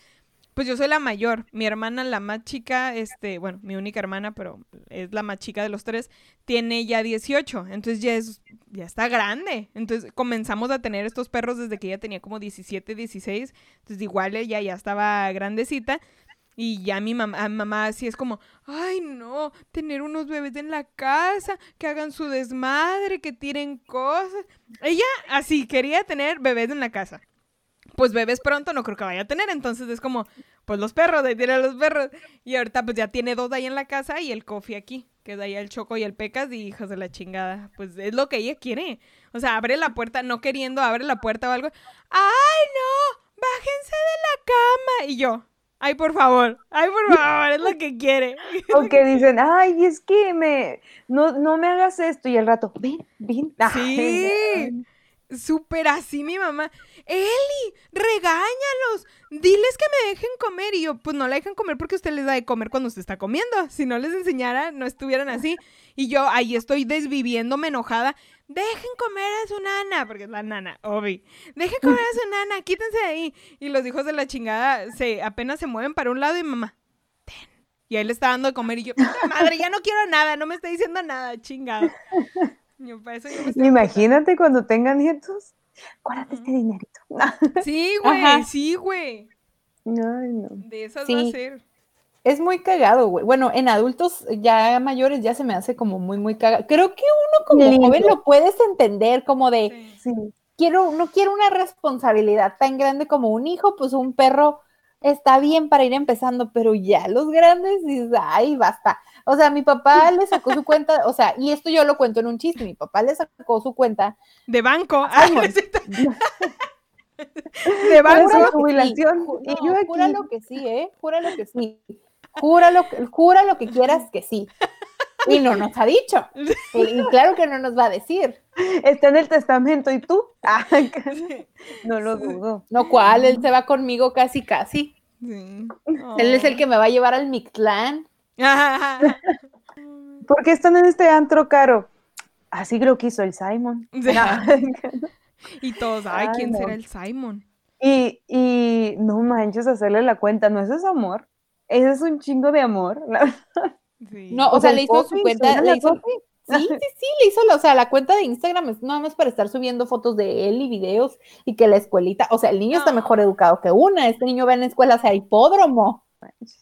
Pues yo soy la mayor. Mi hermana, la más chica, este, bueno, mi única hermana, pero es la más chica de los tres, tiene ya 18. Entonces ya es, ya está grande. Entonces comenzamos a tener estos perros desde que ella tenía como 17, 16. Entonces igual ella ya estaba grandecita. Y ya mi mamá, mamá así es como, ay no, tener unos bebés en la casa, que hagan su desmadre, que tiren cosas. Ella así quería tener bebés en la casa. Pues bebés pronto no creo que vaya a tener, entonces es como, pues los perros, de tiene a los perros. Y ahorita pues ya tiene dos ahí en la casa y el coffee aquí, que es ahí el choco y el pecas y hijos de la chingada. Pues es lo que ella quiere. O sea, abre la puerta, no queriendo, abre la puerta o algo. ¡Ay no! ¡Bájense de la cama! Y yo, ay por favor, ay por favor, es lo que quiere. O que dicen, ay, es que me, no, no me hagas esto. Y el rato, ven, ven. Sí. Súper así mi mamá. Eli, regáñalos. Diles que me dejen comer. Y yo, pues no la dejan comer porque usted les da de comer cuando usted está comiendo. Si no les enseñara, no estuvieran así. Y yo ahí estoy desviviéndome enojada. Dejen comer a su nana, porque es la nana, Obi. Dejen comer a su nana, quítense de ahí. Y los hijos de la chingada se apenas se mueven para un lado y mamá, ten. Y ahí le está dando de comer y yo, "Puta madre, ya no quiero nada, no me está diciendo nada, chingado. Yo, para eso yo me estoy Imagínate cuando tengan nietos. Guárdate este dinerito. Sí, güey, Ajá. sí, güey. Ay, no. De esas va a ser. Es muy cagado, güey. Bueno, en adultos ya mayores ya se me hace como muy, muy cagado. Creo que uno como Lindo. joven lo puedes entender como de, Sí. Sí. quiero, no quiero una responsabilidad tan grande como un hijo, pues un perro está bien para ir empezando, pero ya los grandes dices, ay, basta. O sea, mi papá le sacó su cuenta, o sea, y esto yo lo cuento en un chiste, mi papá le sacó su cuenta. De banco. Ay, Simon. necesito- de banco. jubilación. sí, ju- Y no, yo aquí. júralo que sí, ¿eh? Júralo que sí. Júralo, jura lo que quieras que sí. Y no nos ha dicho. Y, y claro que no nos va a decir. Está en el testamento. ¿Y tú? Ah, no lo dudo. No, cual, él se va conmigo casi, casi. Sí. Él es el que me va a llevar al Mictlán. ¿Por qué están en este antro caro? Así lo quiso el Simon. Sí. No. Y todos, ay, Ay, ¿quién no. será el Simon? Y, y no manches, hacerle la cuenta, no eso es amor. Ese es un chingo de amor. la verdad. Sí. No, o Pues sea, le hizo su cuenta, le hizo, sí, sí, sí, le hizo, la- o sea, la cuenta de Instagram es nada más para estar subiendo fotos de él y videos y que la escuelita, o sea, el niño está mejor educado que una, este niño va en escuelas a hipódromo.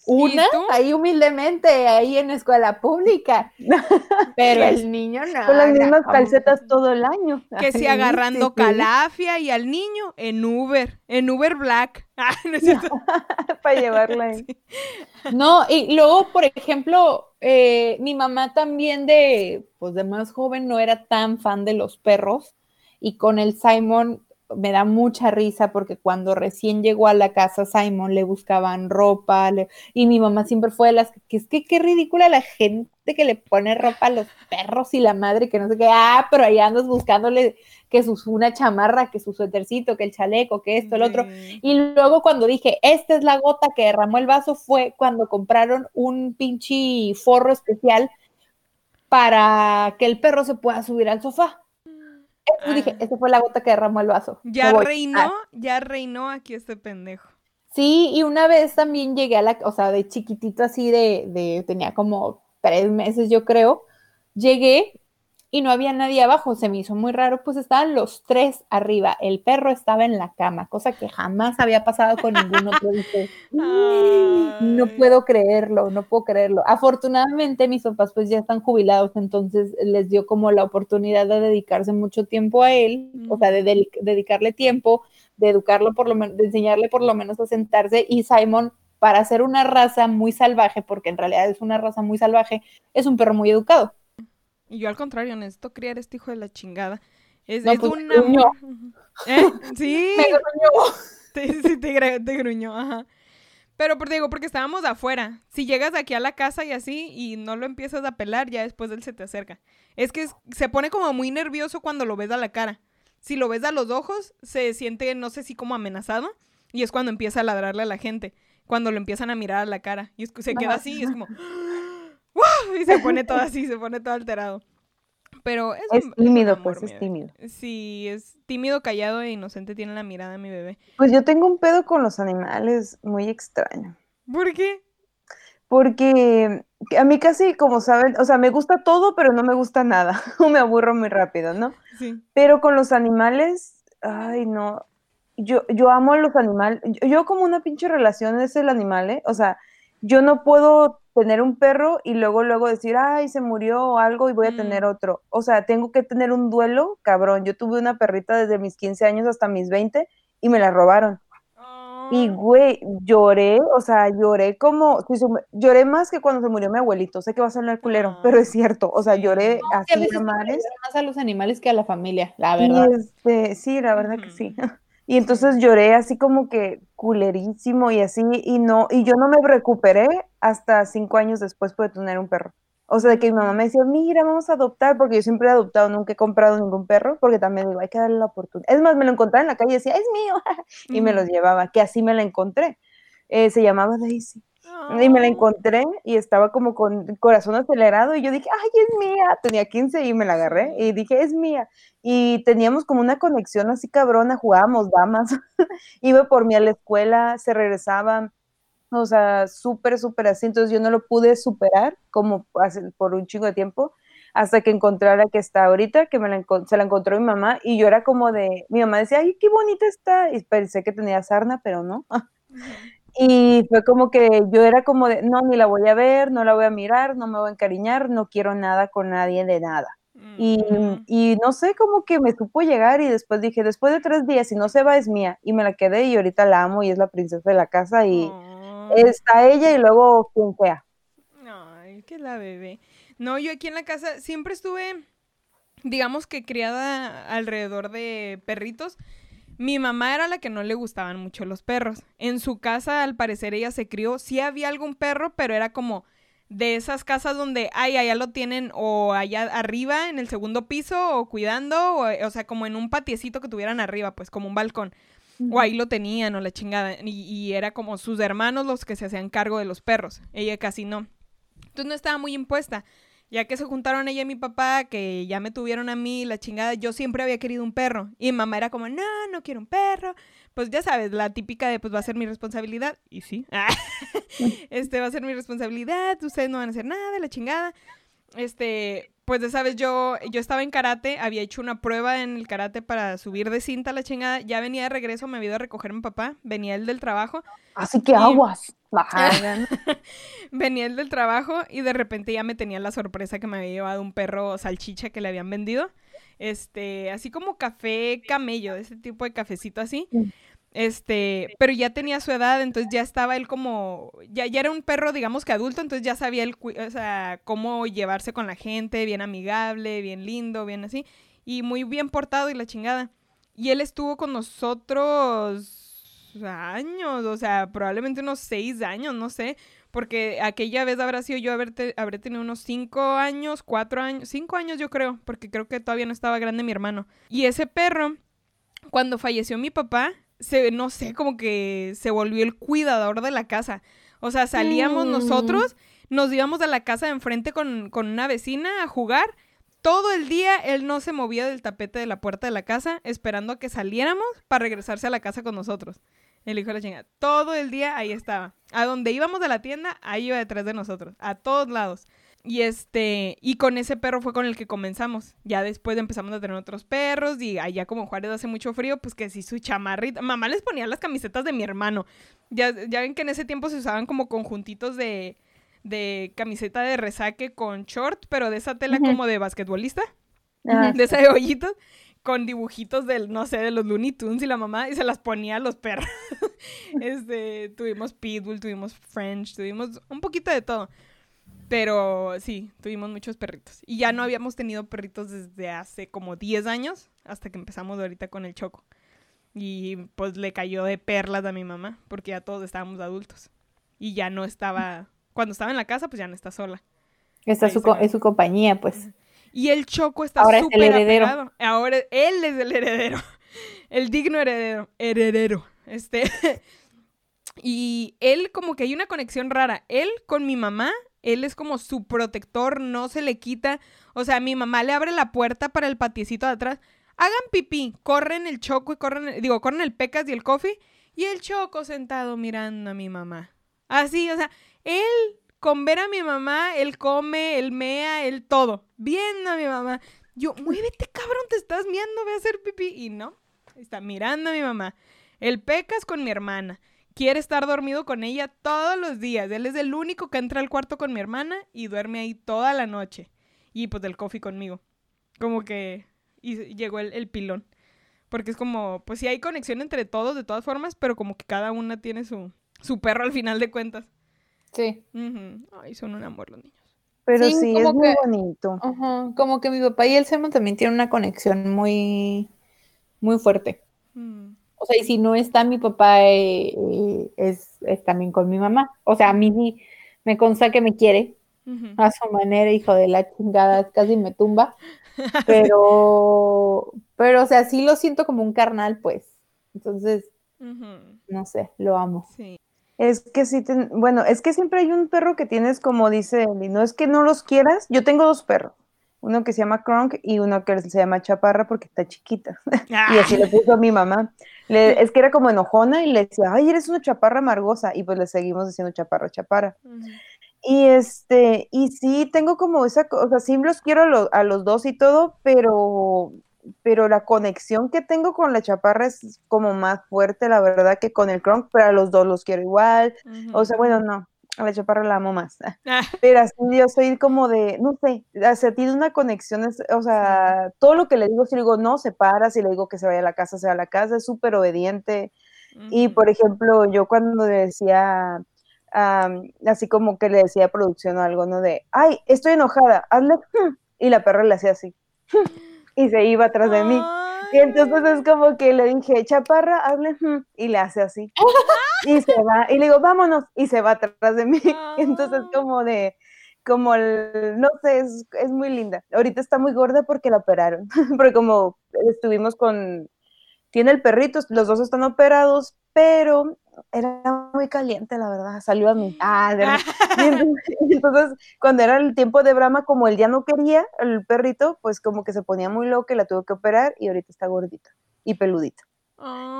Una, ahí humildemente, ahí en escuela pública. Pero el niño no. Con las mismas calcetas todo el año. Que si agarrando sí, calafia y al niño en Uber, en Uber Black. Ah, no. Para llevarla ahí. No, y luego, por ejemplo, eh, mi mamá también de, pues de más joven no era tan fan de los perros y con el Simon me da mucha risa porque cuando recién llegó a la casa Simon le buscaban ropa y mi mamá siempre fue de las que es que qué ridícula la gente que le pone ropa a los perros y la madre que no sé qué, ah, pero ahí andas buscándole que su una chamarra, que su suétercito, que el chaleco, que esto, el otro. Y luego cuando dije, esta es la gota que derramó el vaso, fue cuando compraron un pinche forro especial para que el perro se pueda subir al sofá. Entonces dije, Ah. esa fue la gota que derramó el vaso. Ya reinó, Ah, ya reinó aquí este pendejo. sí, y una vez también llegué a la, o sea, de chiquitito así de, de tenía como tres meses yo creo, llegué y no había nadie abajo. Se me hizo muy raro, pues estaban los tres arriba. El perro estaba en la cama, cosa que jamás había pasado con ningún otro. no puedo creerlo, no puedo creerlo. Afortunadamente mis papás pues ya están jubilados, entonces les dio como la oportunidad de dedicarse mucho tiempo a él, o sea, de, dedicarle tiempo, de educarlo por lo menos, de enseñarle por lo menos a sentarse y Simon para ser una raza muy salvaje, porque en realidad es una raza muy salvaje, es un perro muy educado. Y yo al contrario, necesito criar este hijo de la chingada. Es, no, es pues, un gruñó. ¿Eh? Sí. Me gruñó. Sí, te, te gruñó, ajá. Pero por, digo, porque estábamos afuera. Si llegas aquí a la casa y así y no lo empiezas a pelar, ya después él se te acerca. Es que se pone como muy nervioso cuando lo ves a la cara. Si lo ves a los ojos, se siente, no sé si como amenazado. Y es cuando empieza a ladrarle a la gente. Cuando lo empiezan a mirar a la cara. Y se queda así y es como... ¡Wow! Y se pone todo así, se pone todo alterado. Pero es, Es tímido, amor, pues, es tímido. Sí, es tímido, callado e inocente. Tiene la mirada de mi bebé. Pues yo tengo un pedo con los animales muy extraño. ¿Por qué? Porque a mí casi, como saben, o sea, me gusta todo, pero no me gusta nada. O me aburro muy rápido, ¿no? Sí. Pero con los animales, ay, no. Yo, yo amo a los animales. Yo, yo como una pinche relación es el animal, ¿eh? O sea, yo no puedo tener un perro y luego, luego decir, ay, se murió o algo y voy a tener Mm. otro. O sea, tengo que tener un duelo, cabrón. Yo tuve una perrita desde mis 15 años hasta mis 20 y me la robaron. Y, güey, lloré, o sea, lloré como, si lloré más que cuando se murió mi abuelito. Sé que va a sonar culero, Ah, pero es cierto. O sea, lloré No, a veces mares. más a los animales que a la familia, la verdad. este, sí, la verdad que sí. Y entonces lloré así como que culerísimo y así, y no, y yo no me recuperé hasta cinco años después de tener un perro. O sea, de que mi mamá me decía, mira, vamos a adoptar, porque yo siempre he adoptado, nunca he comprado ningún perro, porque también digo, hay que darle la oportunidad. Es más, me lo encontraba en la calle y decía, es mío, y me los llevaba, que así me la encontré. Eh, se llamaba Daisy. Y me la encontré y estaba como con el corazón acelerado y yo dije, ay, es mía. Tenía 15 y me la agarré y dije, es mía. Y teníamos como una conexión así cabrona, jugábamos damas. Iba por mí a la escuela, se regresaba, o sea, súper, súper así. Entonces yo no lo pude superar como hace- por un chingo de tiempo hasta que encontrara que está ahorita, que me la se la encontró mi mamá y yo era como de, mi mamá decía, ay, qué bonita está. Y pensé que tenía sarna, pero no. Y fue como que yo era como de, no, ni la voy a ver, no la voy a mirar, no me voy a encariñar, no quiero nada con nadie de nada. Y, Mm. y no sé, como que me supo llegar y después dije, después de tres días, si no se va es mía. Y me la quedé y ahorita la amo y es la princesa de la casa y Oh. está ella y luego quien sea. Ay, que la bebé. No, yo aquí en la casa siempre estuve, digamos que criada alrededor de perritos. Mi mamá era la que no le gustaban mucho los perros. En su casa, al parecer, ella se crió. Sí había algún perro, pero era como de esas casas donde, ay, allá lo tienen o allá arriba en el segundo piso o cuidando, o, o sea, como en un patiecito que tuvieran arriba, pues como un balcón. O ahí lo tenían o la chingada. Y, y era como sus hermanos los que se hacían cargo de los perros. Ella casi no. Entonces no estaba muy impuesta. Ya que se juntaron ella y mi papá, que ya me tuvieron a mí, la chingada, yo siempre había querido un perro. Y mi mamá era como, no, no quiero un perro. Pues ya sabes, la típica de, pues va a ser mi responsabilidad. Y sí. este va a ser mi responsabilidad, ustedes no van a hacer nada, la chingada. Este, pues ya sabes, yo, yo estaba en karate, había hecho una prueba en el karate para subir de cinta la chingada. Ya venía de regreso, me había ido a recoger mi papá, venía él del trabajo. Así que aguas. Venía el del trabajo y de repente ya me tenía la sorpresa que me había llevado un perro salchicha que le habían vendido. Este, así como café camello, ese tipo de cafecito así. Este, pero ya tenía su edad, entonces ya estaba él como, ya, ya era un perro, digamos que adulto, entonces ya sabía cu- o sea, cómo llevarse con la gente, bien amigable, bien lindo, bien así, y muy bien portado y la chingada. Y él estuvo con nosotros años, o sea, probablemente unos seis años, no sé, porque aquella vez habrá sido yo haber te- habré tenido unos cinco años, cuatro años, cinco años yo creo, porque creo que todavía no estaba grande mi hermano. Y ese perro, cuando falleció mi papá, se, no sé, como que se volvió el cuidador de la casa. O sea, salíamos Mm. nosotros, nos íbamos de la casa de enfrente con, con una vecina a jugar. Todo el día él no se movía del tapete de la puerta de la casa esperando a que saliéramos para regresarse a la casa con nosotros. El hijo de la chingada. Todo el día ahí estaba. A donde íbamos de la tienda, ahí iba detrás de nosotros. A todos lados. Y este, y con ese perro fue con el que comenzamos. Ya después empezamos a tener otros perros y allá como Juárez hace mucho frío, pues que sí su chamarrita. Mamá les ponía las camisetas de mi hermano. Ya, ya ven que en ese tiempo se usaban como conjuntitos de, de camiseta de resaque con short, pero de esa tela como de basquetbolista. De esa de hoyitos. Con dibujitos del, no sé, de los Looney Tunes y la mamá, y se las ponía a los perros. este, tuvimos Pitbull, tuvimos French, tuvimos un poquito de todo. Pero sí, tuvimos muchos perritos. Y ya no habíamos tenido perritos desde hace como 10 años, hasta que empezamos ahorita con el choco. Y pues le cayó de perlas a mi mamá, porque ya todos estábamos adultos. Y ya no estaba, cuando estaba en la casa, pues ya no está sola. Esta Ahí es su, es su compañía, pues. Y el Choco está Ahora es el súper heredero. apegado. Ahora él es el heredero. El digno heredero. Heredero. Este. Y él como que hay una conexión rara. Él con mi mamá, él es como su protector, no se le quita. O sea, mi mamá le abre la puerta para el patiecito de atrás. Hagan pipí, corren el choco y corren, digo, corren el pecas y el coffee. Y el choco sentado mirando a mi mamá. Así, o sea, él con ver a mi mamá, él come, él mea, él todo. Viendo a mi mamá. Yo, muévete, cabrón, te estás miando, ve a hacer pipí. Y no, está mirando a mi mamá. El pecas con mi hermana. Quiere estar dormido con ella todos los días. Él es el único que entra al cuarto con mi hermana y duerme ahí toda la noche. Y pues el coffee conmigo. Como que y llegó el, el pilón. Porque es como, pues sí hay conexión entre todos de todas formas, pero como que cada una tiene su, su perro al final de cuentas. Sí. Ujú. Ay, son un amor los niños. Pero Sí, sí, es muy bonito. Como que mi papá y el Simon también tienen una conexión muy, muy fuerte. Mm. O sea, y si no está mi papá, eh, eh, es, es también con mi mamá. O sea, a mí sí me consta que me quiere a su manera, hijo de la chingada, casi me tumba. Pero, pero, o sea, sí lo siento como un carnal, pues. Entonces, no sé, lo amo. Sí. Es que sí, ten- bueno, es que siempre hay un perro que tienes, como dice Eli, no es que no los quieras. Yo tengo dos perros, uno que se llama Kronk y uno que se llama Chaparra porque está chiquita. Y así le puso a mi mamá. Le- es que era como enojona y le decía, ay, eres una chaparra amargosa. Y pues le seguimos diciendo chaparra, chaparra. Y este, y sí, tengo como esa, co- o sea, sí los quiero a, lo- a los dos y todo, pero, pero la conexión que tengo con la chaparra es como más fuerte, la verdad, que con el Kronk, pero a los dos los quiero igual. O sea, bueno, no, a la chaparra la amo más. Ah, Pero así yo soy como de, no sé, o sea, tiene una conexión, es- o sea, todo lo que le digo, si le digo no, se para, si le digo que se vaya a la casa, se va a la casa, es súper obediente. Y por ejemplo, yo cuando le decía, am, así como que le decía a producción o algo, ¿no? De, ay, estoy enojada, hazle, y la perra le hacía así, y se iba atrás de mí. Y entonces es como que le dije, chaparra, hazle, "Hmm", y le hace así. Y se va, y le digo, vámonos, y se va atrás de mí. Entonces Ah. como de, como el, no sé, es, es muy linda. Ahorita está muy gorda porque la operaron, porque como estuvimos con, tiene el perrito, los dos están operados, pero era muy caliente, la verdad, salió a mí. Ah, de. Y entonces, cuando era el tiempo de Brahma, como él ya no quería, el perrito, pues como que se ponía muy loca y la tuvo que operar y ahorita está gordita y peludita.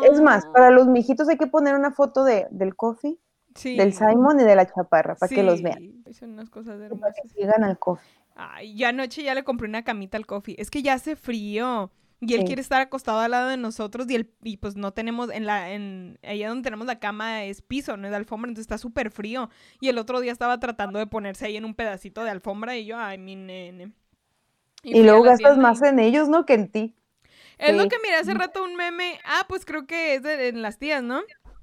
Es más, Ah. para los mijitos hay que poner una foto de, del coffee, Sí. del Simon y de la chaparra, para que los vean. Sí, Son unas cosas Para hermosas. que sigan al coffee. Ay, ya anoche ya le compré una camita al coffee. Es que ya hace frío. Y él Sí. quiere estar acostado al lado de nosotros y, el, y pues no tenemos, en la, en, allá donde tenemos la cama es piso, no es de alfombra, entonces está súper frío. Y el otro día estaba tratando de ponerse ahí en un pedacito de alfombra y yo, ay, mi nene. Y, luego gastas más en ellos, ¿no? Que en ti. Es lo que miré hace rato un meme. Ah, pues creo que es de, en las tías, ¿no?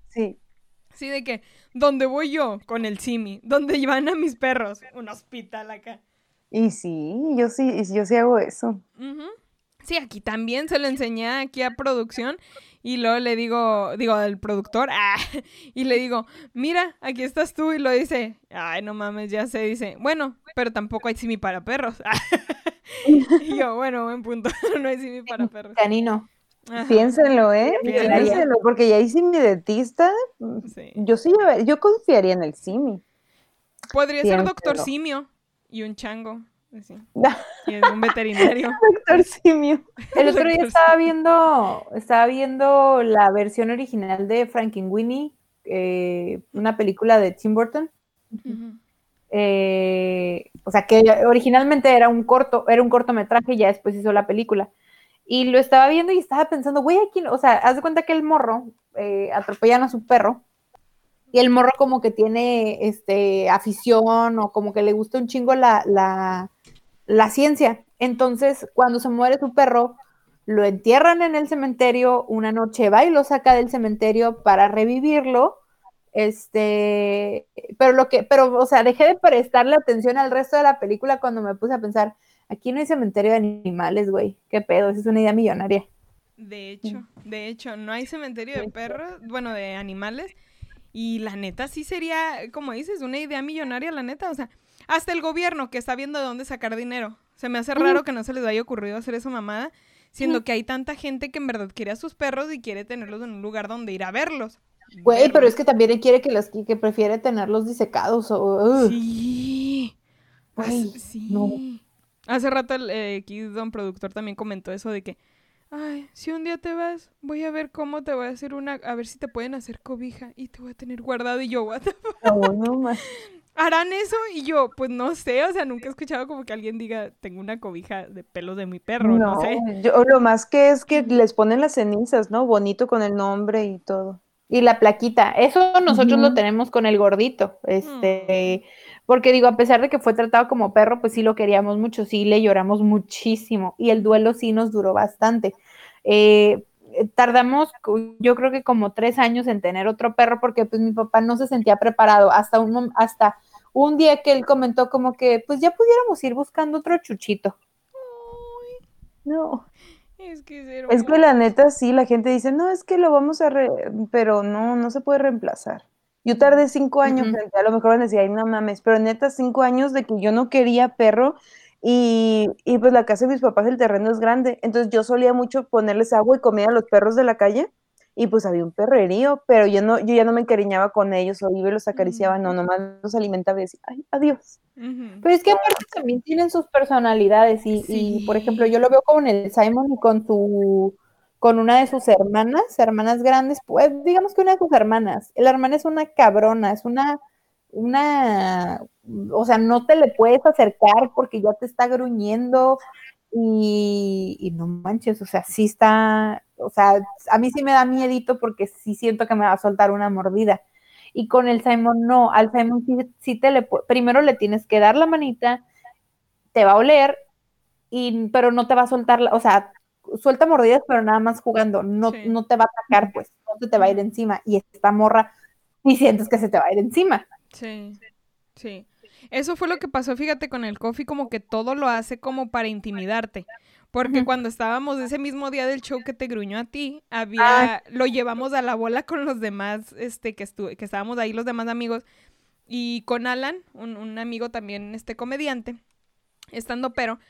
Sí. Sí, de que, ¿dónde voy yo? Con el Simi. ¿Dónde llevan a mis perros? Un hospital acá. Y sí, yo sí, yo sí hago eso. Ujú. Sí, aquí también se lo enseñé aquí a producción y luego le digo, digo al productor, ah, y le digo, mira, aquí estás tú y lo dice, ay, no mames, ya sé, dice, bueno, pero tampoco hay simi para perros. y yo, bueno, buen punto, no hay simi para perros. Canino. Ajá, Piénsenlo, ¿eh? Piénsenlo. Piénsenlo, porque ya hice mi dentista. sí. Yo sí, yo confiaría en el Simi. Podría ser doctor simio y un chango, así, y es un veterinario. Doctor Simio. El otro día estaba viendo, estaba viendo la versión original de Frankenweenie, eh, una película de Tim Burton. Eh, o sea, que originalmente era un corto, era un cortometraje y ya después hizo la película. Y lo estaba viendo y estaba pensando, güey, aquí, o sea, haz de cuenta que el morro eh, atropellan a su perro y el morro como que tiene este afición o como que le gusta un chingo la, la, la ciencia. Entonces, cuando se muere su perro, lo entierran en el cementerio, una noche va y lo saca del cementerio para revivirlo. Este, pero lo que, pero, o sea, dejé de prestarle atención al resto de la película cuando me puse a pensar, aquí no hay cementerio de animales, güey, qué pedo, esa es una idea millonaria. De hecho, de hecho, no hay cementerio de perros, bueno, de animales, y la neta sí sería, como dices, una idea millonaria, la neta, o sea, hasta el gobierno que está viendo de dónde sacar dinero. Se me hace raro que no se les haya ocurrido hacer esa mamada, siendo que hay tanta gente que en verdad quiere a sus perros y quiere tenerlos en un lugar donde ir a verlos. Güey, pero es que también quiere que los que prefiere tenerlos disecados o Sí. Pues, sí. Hace rato el eh, Don productor también comentó eso de que ay, si un día te vas, voy a ver cómo te voy a hacer una, a ver si te pueden hacer cobija y te voy a tener guardado y yo, what the no, ¿Harán eso? Y yo, pues no sé, o sea, nunca he escuchado como que alguien diga, tengo una cobija de pelos de mi perro, no, sé. Yo, lo más que es que les ponen las cenizas, ¿no? Bonito con el nombre y todo. Y la plaquita, eso nosotros lo tenemos con el gordito, este, mm. porque digo, a pesar de que fue tratado como perro, pues sí lo queríamos mucho, sí le lloramos muchísimo y el duelo sí nos duró bastante. Eh, tardamos, yo creo que como tres años en tener otro perro porque pues mi papá no se sentía preparado hasta un, hasta un día que él comentó como que pues ya pudiéramos ir buscando otro chuchito. no. Es que, es que la neta sí, la gente dice, no, es que lo vamos a, pero no, no se puede reemplazar. Yo tardé cinco años, a lo mejor decía, ay, no mames, pero neta cinco años de que yo no quería perro y, y, pues la casa de mis papás, el terreno es grande, entonces yo solía mucho ponerles agua y comida a los perros de la calle y pues había un perrerío, pero yo no, yo ya no me encariñaba con ellos o iba y los acariciaba, no, nomás los alimentaba y decía, ay, adiós. Pero es que aparte también tienen sus personalidades y, y, por ejemplo, yo lo veo con el Simon y con su, con una de sus hermanas, hermanas grandes, pues digamos que una de sus hermanas, la hermana es una cabrona, es una una, o sea, no te le puedes acercar porque ya te está gruñendo y, no manches, o sea, sí está, o sea, a mí sí me da miedito porque sí siento que me va a soltar una mordida. Y con el Simon no, al Simon sí, te le, primero le tienes que dar la manita, te va a oler, y, pero no te va a soltar, o sea, suelta mordidas, pero nada más jugando, no, no te va a atacar, pues, no se te va a ir encima. Y esta morra, y sientes que se te va a ir encima. Sí, sí. Eso fue lo que pasó, fíjate, con el coffee, como que todo lo hace como para intimidarte. Porque cuando estábamos ese mismo día del show que te gruñó a ti, había, lo llevamos a la bola con los demás, este, que estuve, que estábamos ahí los demás amigos, y con Alan, un, un amigo también, este comediante, estando pero,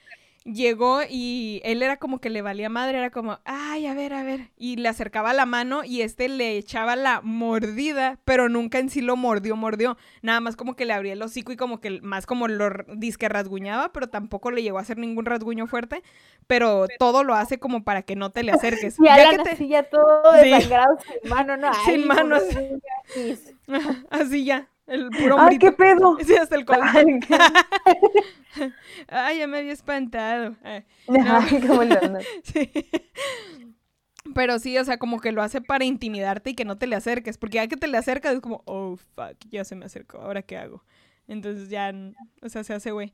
llegó y él era como que le valía madre, era como, ay, a ver, a ver, y le acercaba la mano y este le echaba la mordida, pero nunca en sí lo mordió, mordió, nada más como que le abría el hocico y como que más como lo disque rasguñaba, pero tampoco le llegó a hacer ningún rasguño fuerte, pero todo lo hace como para que no te le acerques. Y ya que te... ya todo desangrado sin mano, no, sin manos. Así ya. El puro ¡Ay, qué pedo! Sí, hasta el Ay, ya me había espantado. Ay, sí. Pero sí, o sea, como que lo hace para intimidarte y que no te le acerques. Porque ya que te le acercas es como, oh, fuck, ya se me acercó, ¿ahora qué hago? Entonces ya, o sea, se hace güey.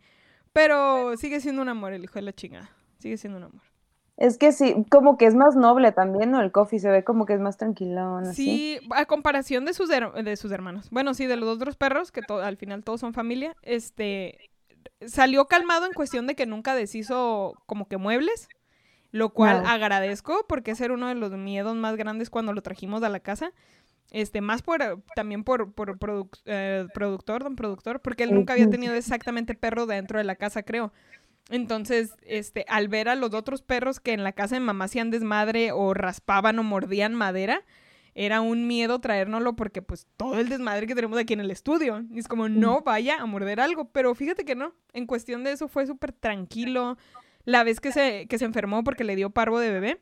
Pero sigue siendo un amor el hijo de la chingada. Sigue siendo un amor. Es que sí, como que es más noble también, ¿no? El coffee se ve como que es más tranquilón. Sí, a comparación de sus, de sus hermanos. Bueno, sí, de los otros perros, que al final todos son familia, este, salió calmado en cuestión de que nunca deshizo como que muebles, lo cual agradezco porque ese era uno de los miedos más grandes cuando lo trajimos a la casa. Este, más por, también por, por eh, productor, don productor, porque él nunca había tenido exactamente perro dentro de la casa, creo. Entonces, este, al ver a los otros perros que en la casa de mamá hacían desmadre o raspaban o mordían madera, era un miedo traérnoslo porque pues todo el desmadre que tenemos aquí en el estudio. Y es como, no vaya a morder algo. Pero fíjate que no, en cuestión de eso fue súper tranquilo. La vez que se, que se enfermó porque le dio parvo de bebé,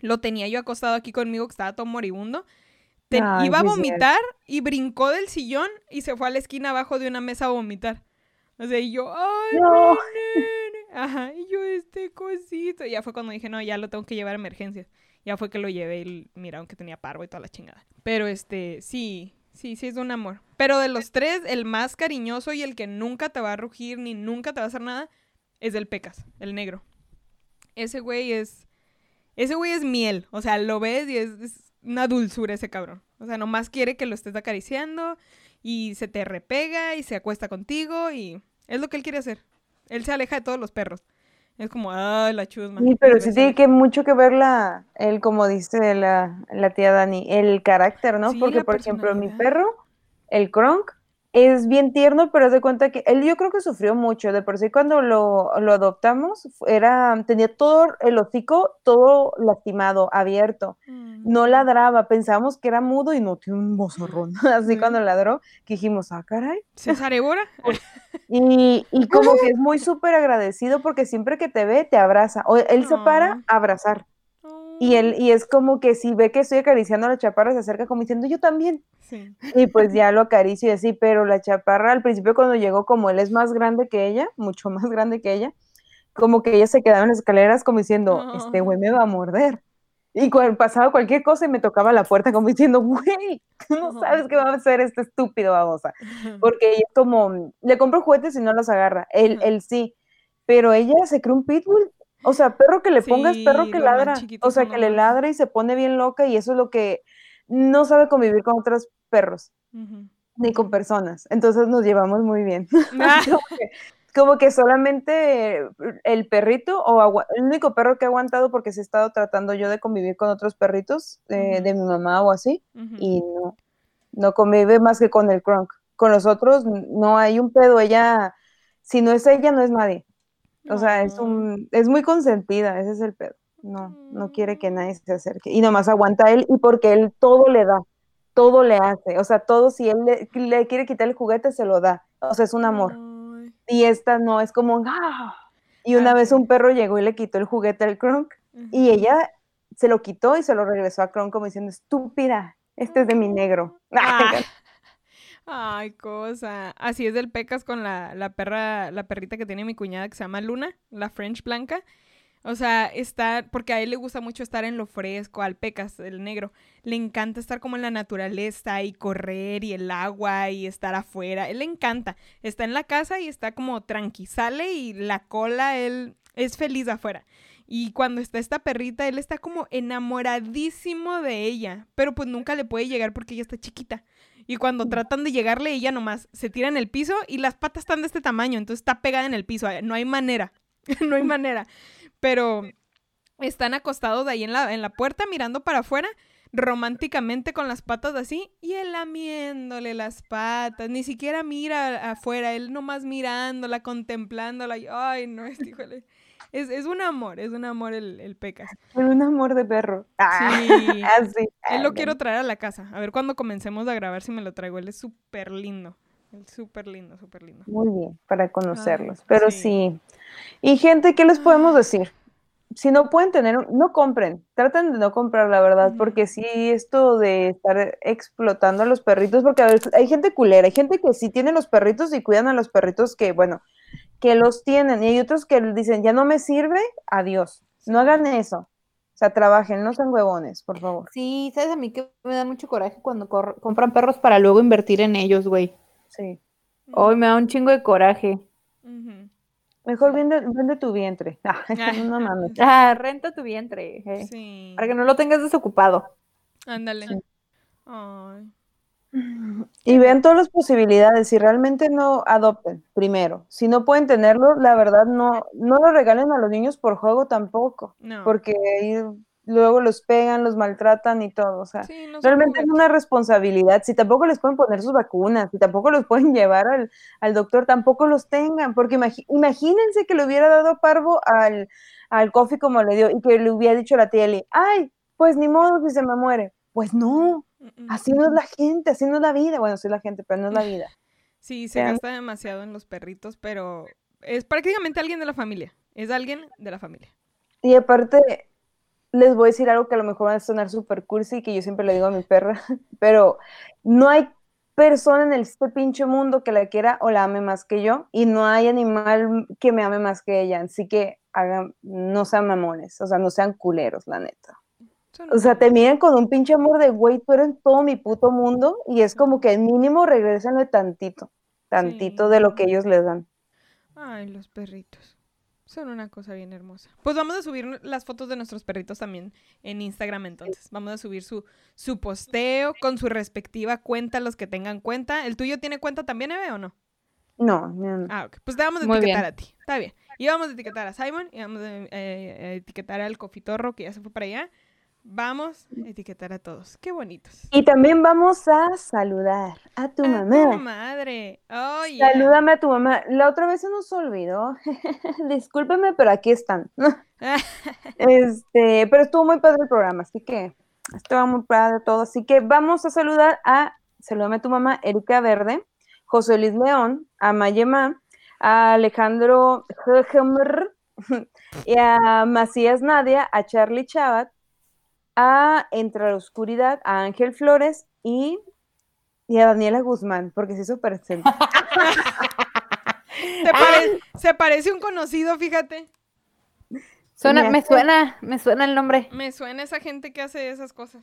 lo tenía yo acostado aquí conmigo que estaba todo moribundo. iba a vomitar y brincó del sillón y se fue a la esquina abajo de una mesa a vomitar. O sea, y yo, ay, No. nene. Ajá, y yo, este cosito. Ya fue cuando dije, no, ya lo tengo que llevar a emergencias. Ya fue que lo llevé y miraron que tenía parvo y toda la chingada. Pero este, sí, sí, sí es un amor. Pero de los tres, el más cariñoso y el que nunca te va a rugir ni nunca te va a hacer nada es el Pecas, el negro. Ese güey es. Ese güey es miel. O sea, lo ves y es, es una dulzura ese cabrón. O sea, nomás quiere que lo estés acariciando y se te repega y se acuesta contigo y es lo que él quiere hacer. Él se aleja de todos los perros. Es como, ay, la chusma. Sí, pero sí tiene que mucho que ver la, el, como dice la, la tía Dani, el carácter, ¿no? Sí, Porque, por ejemplo, mi perro, el Kronk, es bien tierno, pero de cuenta que él yo creo que sufrió mucho. De por sí cuando lo, lo adoptamos, era, tenía todo el hocico todo lastimado, abierto. Mm. No ladraba, pensábamos que era mudo y no tiene un bozarrón. Así Sí. cuando ladró, que dijimos, ah, caray. César Évora. Y, y como que es muy súper agradecido porque siempre que te ve, te abraza. O él se para a abrazar. Y él, y es como que si ve que estoy acariciando a la chaparra, se acerca como diciendo, yo también. Sí. Y pues ya lo acaricio y así, pero la chaparra al principio cuando llegó, como él es más grande que ella, mucho más grande que ella, como que ella se quedaba en las escaleras como diciendo, este güey me va a morder. Y cuando pasaba cualquier cosa y me tocaba la puerta como diciendo, güey, no sabes qué va a hacer este estúpido babosa. Porque ella es como, le compro juguetes y no los agarra. Él, él sí. Pero ella se cree un pitbull. O sea, perro que le pongas, perro que ladra. O sea, que le ladra y se pone bien loca y eso es lo que no sabe convivir con otros perros, ni con personas. Entonces nos llevamos muy bien. Ah, como, que, solamente el perrito o el único perro que he aguantado porque sí he estado tratando yo de convivir con otros perritos eh, de mi mamá o así y no, no convive más que con el Kronk. Con los otros no hay un pedo, ella, si no es ella, no es nadie. O sea, es un, es muy consentida, ese es el pedo. No, no quiere que nadie se acerque. Y nomás aguanta él y porque él todo le da, todo le hace. O sea, todo, si él le, le quiere quitar el juguete, se lo da. O sea, es un amor. Y esta no, es como, ¡ah! Y una Ah, vez un perro llegó y le quitó el juguete al Kronk y ella se lo quitó y se lo regresó a Kronk como diciendo, estúpida, este es de mi negro. Ah. Ay, cosa. Así es del Pecas con la, la perra, la perrita que tiene mi cuñada que se llama Luna, la French blanca. O sea, está, porque a él le gusta mucho estar en lo fresco, al Pecas, el negro. Le encanta estar como en la naturaleza y correr y el agua y estar afuera. Él le encanta. Está en la casa y está como tranqui. Sale y la cola, él es feliz afuera. Y cuando está esta perrita, él está como enamoradísimo de ella. Pero pues nunca le puede llegar porque ella está chiquita. Y cuando tratan de llegarle, ella nomás se tira en el piso y las patas están de este tamaño, entonces está pegada en el piso. No hay manera, no hay manera. Pero están acostados ahí en la, en la puerta mirando para afuera, románticamente con las patas así, y él lamiéndole las patas. Ni siquiera mira afuera, él nomás mirándola, contemplándola. y, ay, no, es, híjole. Es, es un amor, es un amor el, el Pecas. Un amor de perro. Ah, Sí. así. Él lo Ay, quiero traer a la casa. A ver cuando comencemos a grabar si me lo traigo. Él es súper lindo. Súper lindo, súper lindo. Muy bien, para conocerlos. Pero sí. sí. Y gente, ¿qué les podemos decir? Si no pueden tener, no compren, traten de no comprar, la verdad, porque sí, esto de estar explotando a los perritos, porque a veces hay gente culera, hay gente que sí tiene los perritos y cuidan a los perritos que, bueno, que los tienen, y hay otros que dicen, ya no me sirve, adiós. No hagan eso. O sea, trabajen, no sean huevones, por favor. Sí, ¿sabes a mí que me da mucho coraje cuando compran perros para luego invertir en ellos, güey? Sí. Hoy me da un chingo de coraje. Mejor vende, vende tu vientre. no mames. Ah, renta tu vientre, eh, Sí. para que no lo tengas desocupado. Ándale. Sí. Y vean todas las posibilidades. Si realmente no adopten, primero. Si no pueden tenerlo, la verdad no, no lo regalen a los niños por juego tampoco. No. Porque ahí luego los pegan, los maltratan y todo. O sea, Sí, no son realmente es una responsabilidad. Si tampoco les pueden poner sus vacunas, si tampoco los pueden llevar al, al doctor, tampoco los tengan. Porque imagínense que le hubiera dado parvo al, al coffee como le dio y que le hubiera dicho a la tía Eli, ay, pues ni modo si se me muere. Pues no, así no es la gente, así no es la vida. Bueno, sí es la gente, pero no es la vida. Sí, se Vean. gasta demasiado en los perritos, pero es prácticamente alguien de la familia. Es alguien de la familia. Y aparte, les voy a decir algo que a lo mejor va a sonar súper cursi, que yo siempre le digo a mi perra, pero no hay persona en este pinche mundo que la quiera o la ame más que yo y no hay animal que me ame más que ella. Así que hagan, no sean mamones, o sea, no sean culeros, la neta. O sea, te miren con un pinche amor de, güey, tú eres todo mi puto mundo y es como que mínimo regresenle tantito, tantito de lo que ellos les dan. Ay, los perritos. Son una cosa bien hermosa. Pues vamos a subir las fotos de nuestros perritos también en Instagram entonces. Vamos a subir su, su posteo con su respectiva cuenta, los que tengan cuenta. ¿El tuyo tiene cuenta también, Eve, o no? No, no. Ah, ok. Pues te vamos a etiquetar a ti. Está bien. Y vamos a etiquetar a Simon y vamos a eh, etiquetar al Cofitorro que ya se fue para allá. Vamos a etiquetar a todos. Qué bonitos. Y también vamos a saludar a tu mamá. A tu madre. Oh, Salúdame a tu mamá. La otra vez se nos olvidó. Discúlpeme, pero aquí están. este, pero estuvo muy padre el programa, así que estuvo muy padre todo. Así que vamos a saludar a, salúdame a tu mamá, Erika Verde, José Luis León, a Mayema, a Alejandro y a Macías Nadia, a Charlie Chabat, a Entre la Oscuridad, a Ángel Flores y, y a Daniela Guzmán, porque se hizo presente. se parece un conocido, fíjate. Suena, me suena, me suena el nombre. Me suena esa gente que hace esas cosas.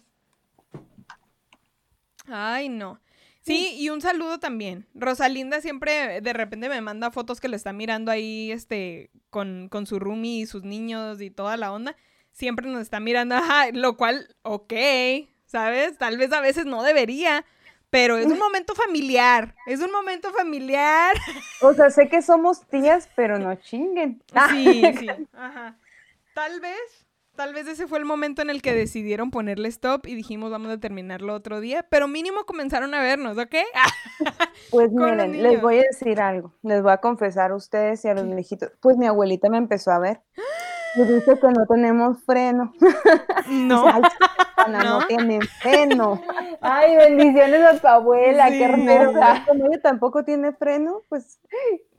Ay, no. Sí, y un saludo también. Rosalinda siempre de repente me manda fotos que le está mirando ahí, este, con, con su roomie y sus niños y toda la onda siempre nos está mirando, ajá, lo cual, ok, ¿sabes? Tal vez a veces no debería, pero es un momento familiar, es un momento familiar. O sea, sé que somos tías, pero no chinguen. Sí, sí, ajá. Tal vez, tal vez ese fue el momento en el que decidieron ponerle stop y dijimos vamos a terminarlo otro día, pero mínimo comenzaron a vernos, ¿ok? Pues miren, les voy a decir algo, les voy a confesar a ustedes y a los viejitos, pues mi abuelita me empezó a ver. Y dice que no tenemos freno. No. no. tiene freno. Ay, bendiciones a tu abuela, qué hermosa. como ella tampoco tiene freno, pues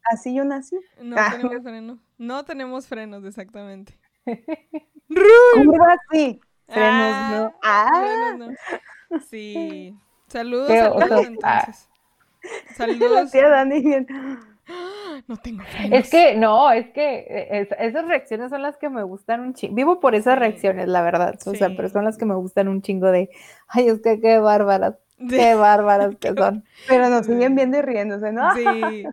así yo nací. No ah. tenemos frenos. No tenemos frenos, exactamente. ¿Cómo así? Frenos no. Ah. no. Sí. Saludos, saludos entonces. Saludos. Tía Dani. No tengo Es que, no, es que eh, esas reacciones son las que me gustan un chingo. Vivo por esas reacciones, la verdad. O sea, pero son las que me gustan un chingo de, ay, es que qué bárbaras, qué bárbaras que son. Pero nos siguen viendo y riéndose, ¿no? Sí.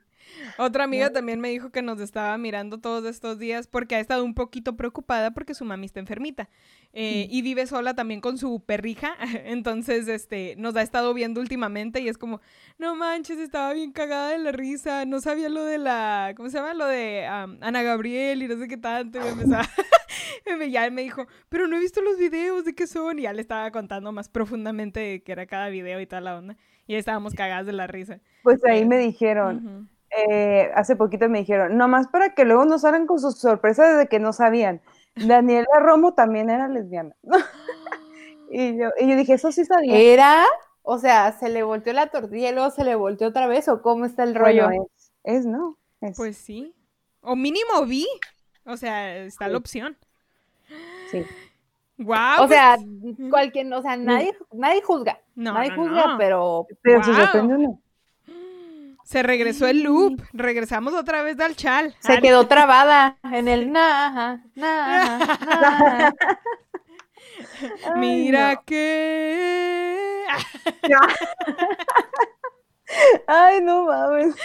Otra amiga también me dijo que nos estaba mirando todos estos días porque ha estado un poquito preocupada porque su mami está enfermita eh, y vive sola también con su perrija. Entonces, este, nos ha estado viendo últimamente y es como, no manches, estaba bien cagada de la risa, no sabía lo de la, ¿cómo se llama? Lo de Ana Gabriel y no sé qué tanto. Y empezaba, ya me dijo, pero no he visto los videos de qué son. Y ya le estaba contando más profundamente qué era cada video y toda la onda. Y estábamos cagadas de la risa. Pues ahí me dijeron, eh, hace poquito me dijeron, nomás para que luego nos salgan con sus sorpresas de que no sabían. Daniela Romo también era lesbiana. y, yo, y yo dije, eso sí sabía. ¿Era? O sea, ¿se le volteó la tortilla y luego se le volteó otra vez? ¿O cómo está el rollo? es, ¿no? Pues sí. O mínimo vi. O sea, está la opción. Sí. Wow. O sea, cualquier, o sea, nadie, nadie juzga. No, nadie juzga, pero. Pero se sorprende uno. Se regresó el loop. Regresamos otra vez del chal. Se quedó trabada en el na, na, Mira que. Ay, no mames.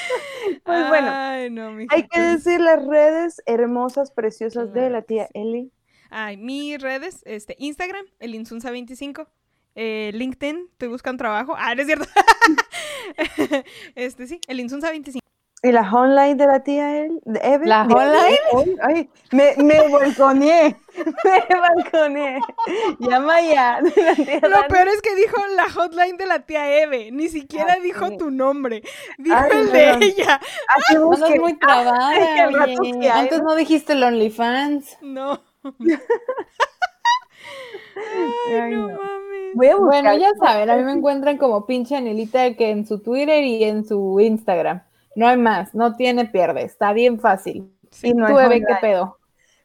Pues bueno, hay que decir las redes hermosas, preciosas de la tía Eli. Ay, mis redes, este, Instagram, el Insunza25. Eh, LinkedIn, estoy buscando trabajo. Ah, no es cierto. este sí, el Insunza 25. ¿Y la online de la tía Eve? ¿La online? Ay, me, me balconeé. Me balconeé. Llama ya. Lo peor es que dijo la hotline de la tía Eve. Ni siquiera dijo tu nombre. Dijo el de ella. Así busqué. muy trabada. Antes no dijiste el OnlyFans. No. Ay, no, mames. Bueno, ya saben, a mí me encuentran como pinche Anelita que en su Twitter y en su Instagram. No hay más, no tiene pierde, está bien fácil. Sí, y no tú, Eve, ¿qué pedo?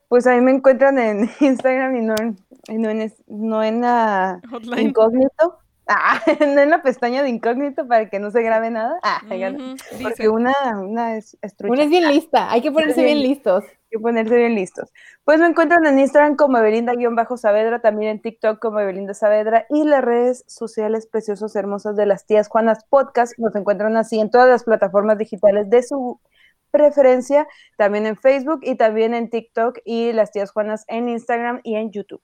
Pues a mí me encuentran en Instagram y no en, no en, no en la incógnito. Ah, no en la pestaña de incógnito para que no se grabe nada. Ah, porque una, una es, es trucha. Una es bien lista, hay que ponerse bien listos. Que ponerse bien listos. Pues me encuentran en Instagram como Belinda-Saavedra, también en TikTok como Belinda Saavedra y las redes sociales preciosas, hermosas de las tías Juanas Podcast. Nos encuentran así en todas las plataformas digitales de su preferencia, también en Facebook y también en TikTok y las tías Juanas en Instagram y en YouTube.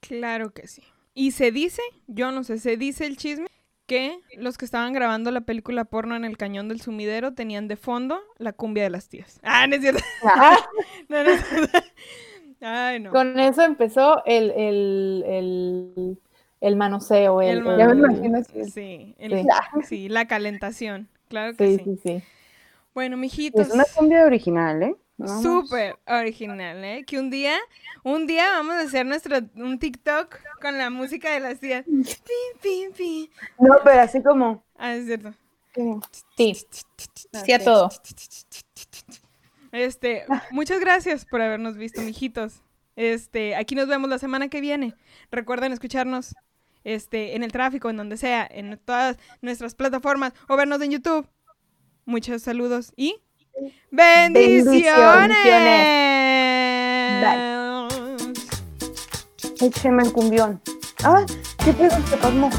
Claro que sí. Y se dice, yo no sé, se dice el chisme que los que estaban grabando la película porno en el cañón del sumidero tenían de fondo la cumbia de las tías. Ah, no es cierto. No, no es cierto. Ay, no. Con eso empezó el, el, el, el manoseo. El, Ya me imagino Sí, el- Sí. sí, la calentación. Claro que Sí, sí. sí, sí. Bueno, mijitos. Es una cumbia original, ¿eh? Vamos. Súper original, ¿eh? Que un día, un día vamos a hacer nuestro, un TikTok con la música de las tías. Pin, pin, pin. No, pero así como... Ah, es cierto. como- Sí, sí a todo. Este, muchas gracias por habernos visto, mijitos. Este, aquí nos vemos la semana que viene. Recuerden escucharnos este, en el tráfico, en donde sea, en todas nuestras plataformas o vernos en YouTube. Muchos saludos y bendiciones. Écheme el cumbión. Ah, ¿qué pedo? Se pasmó.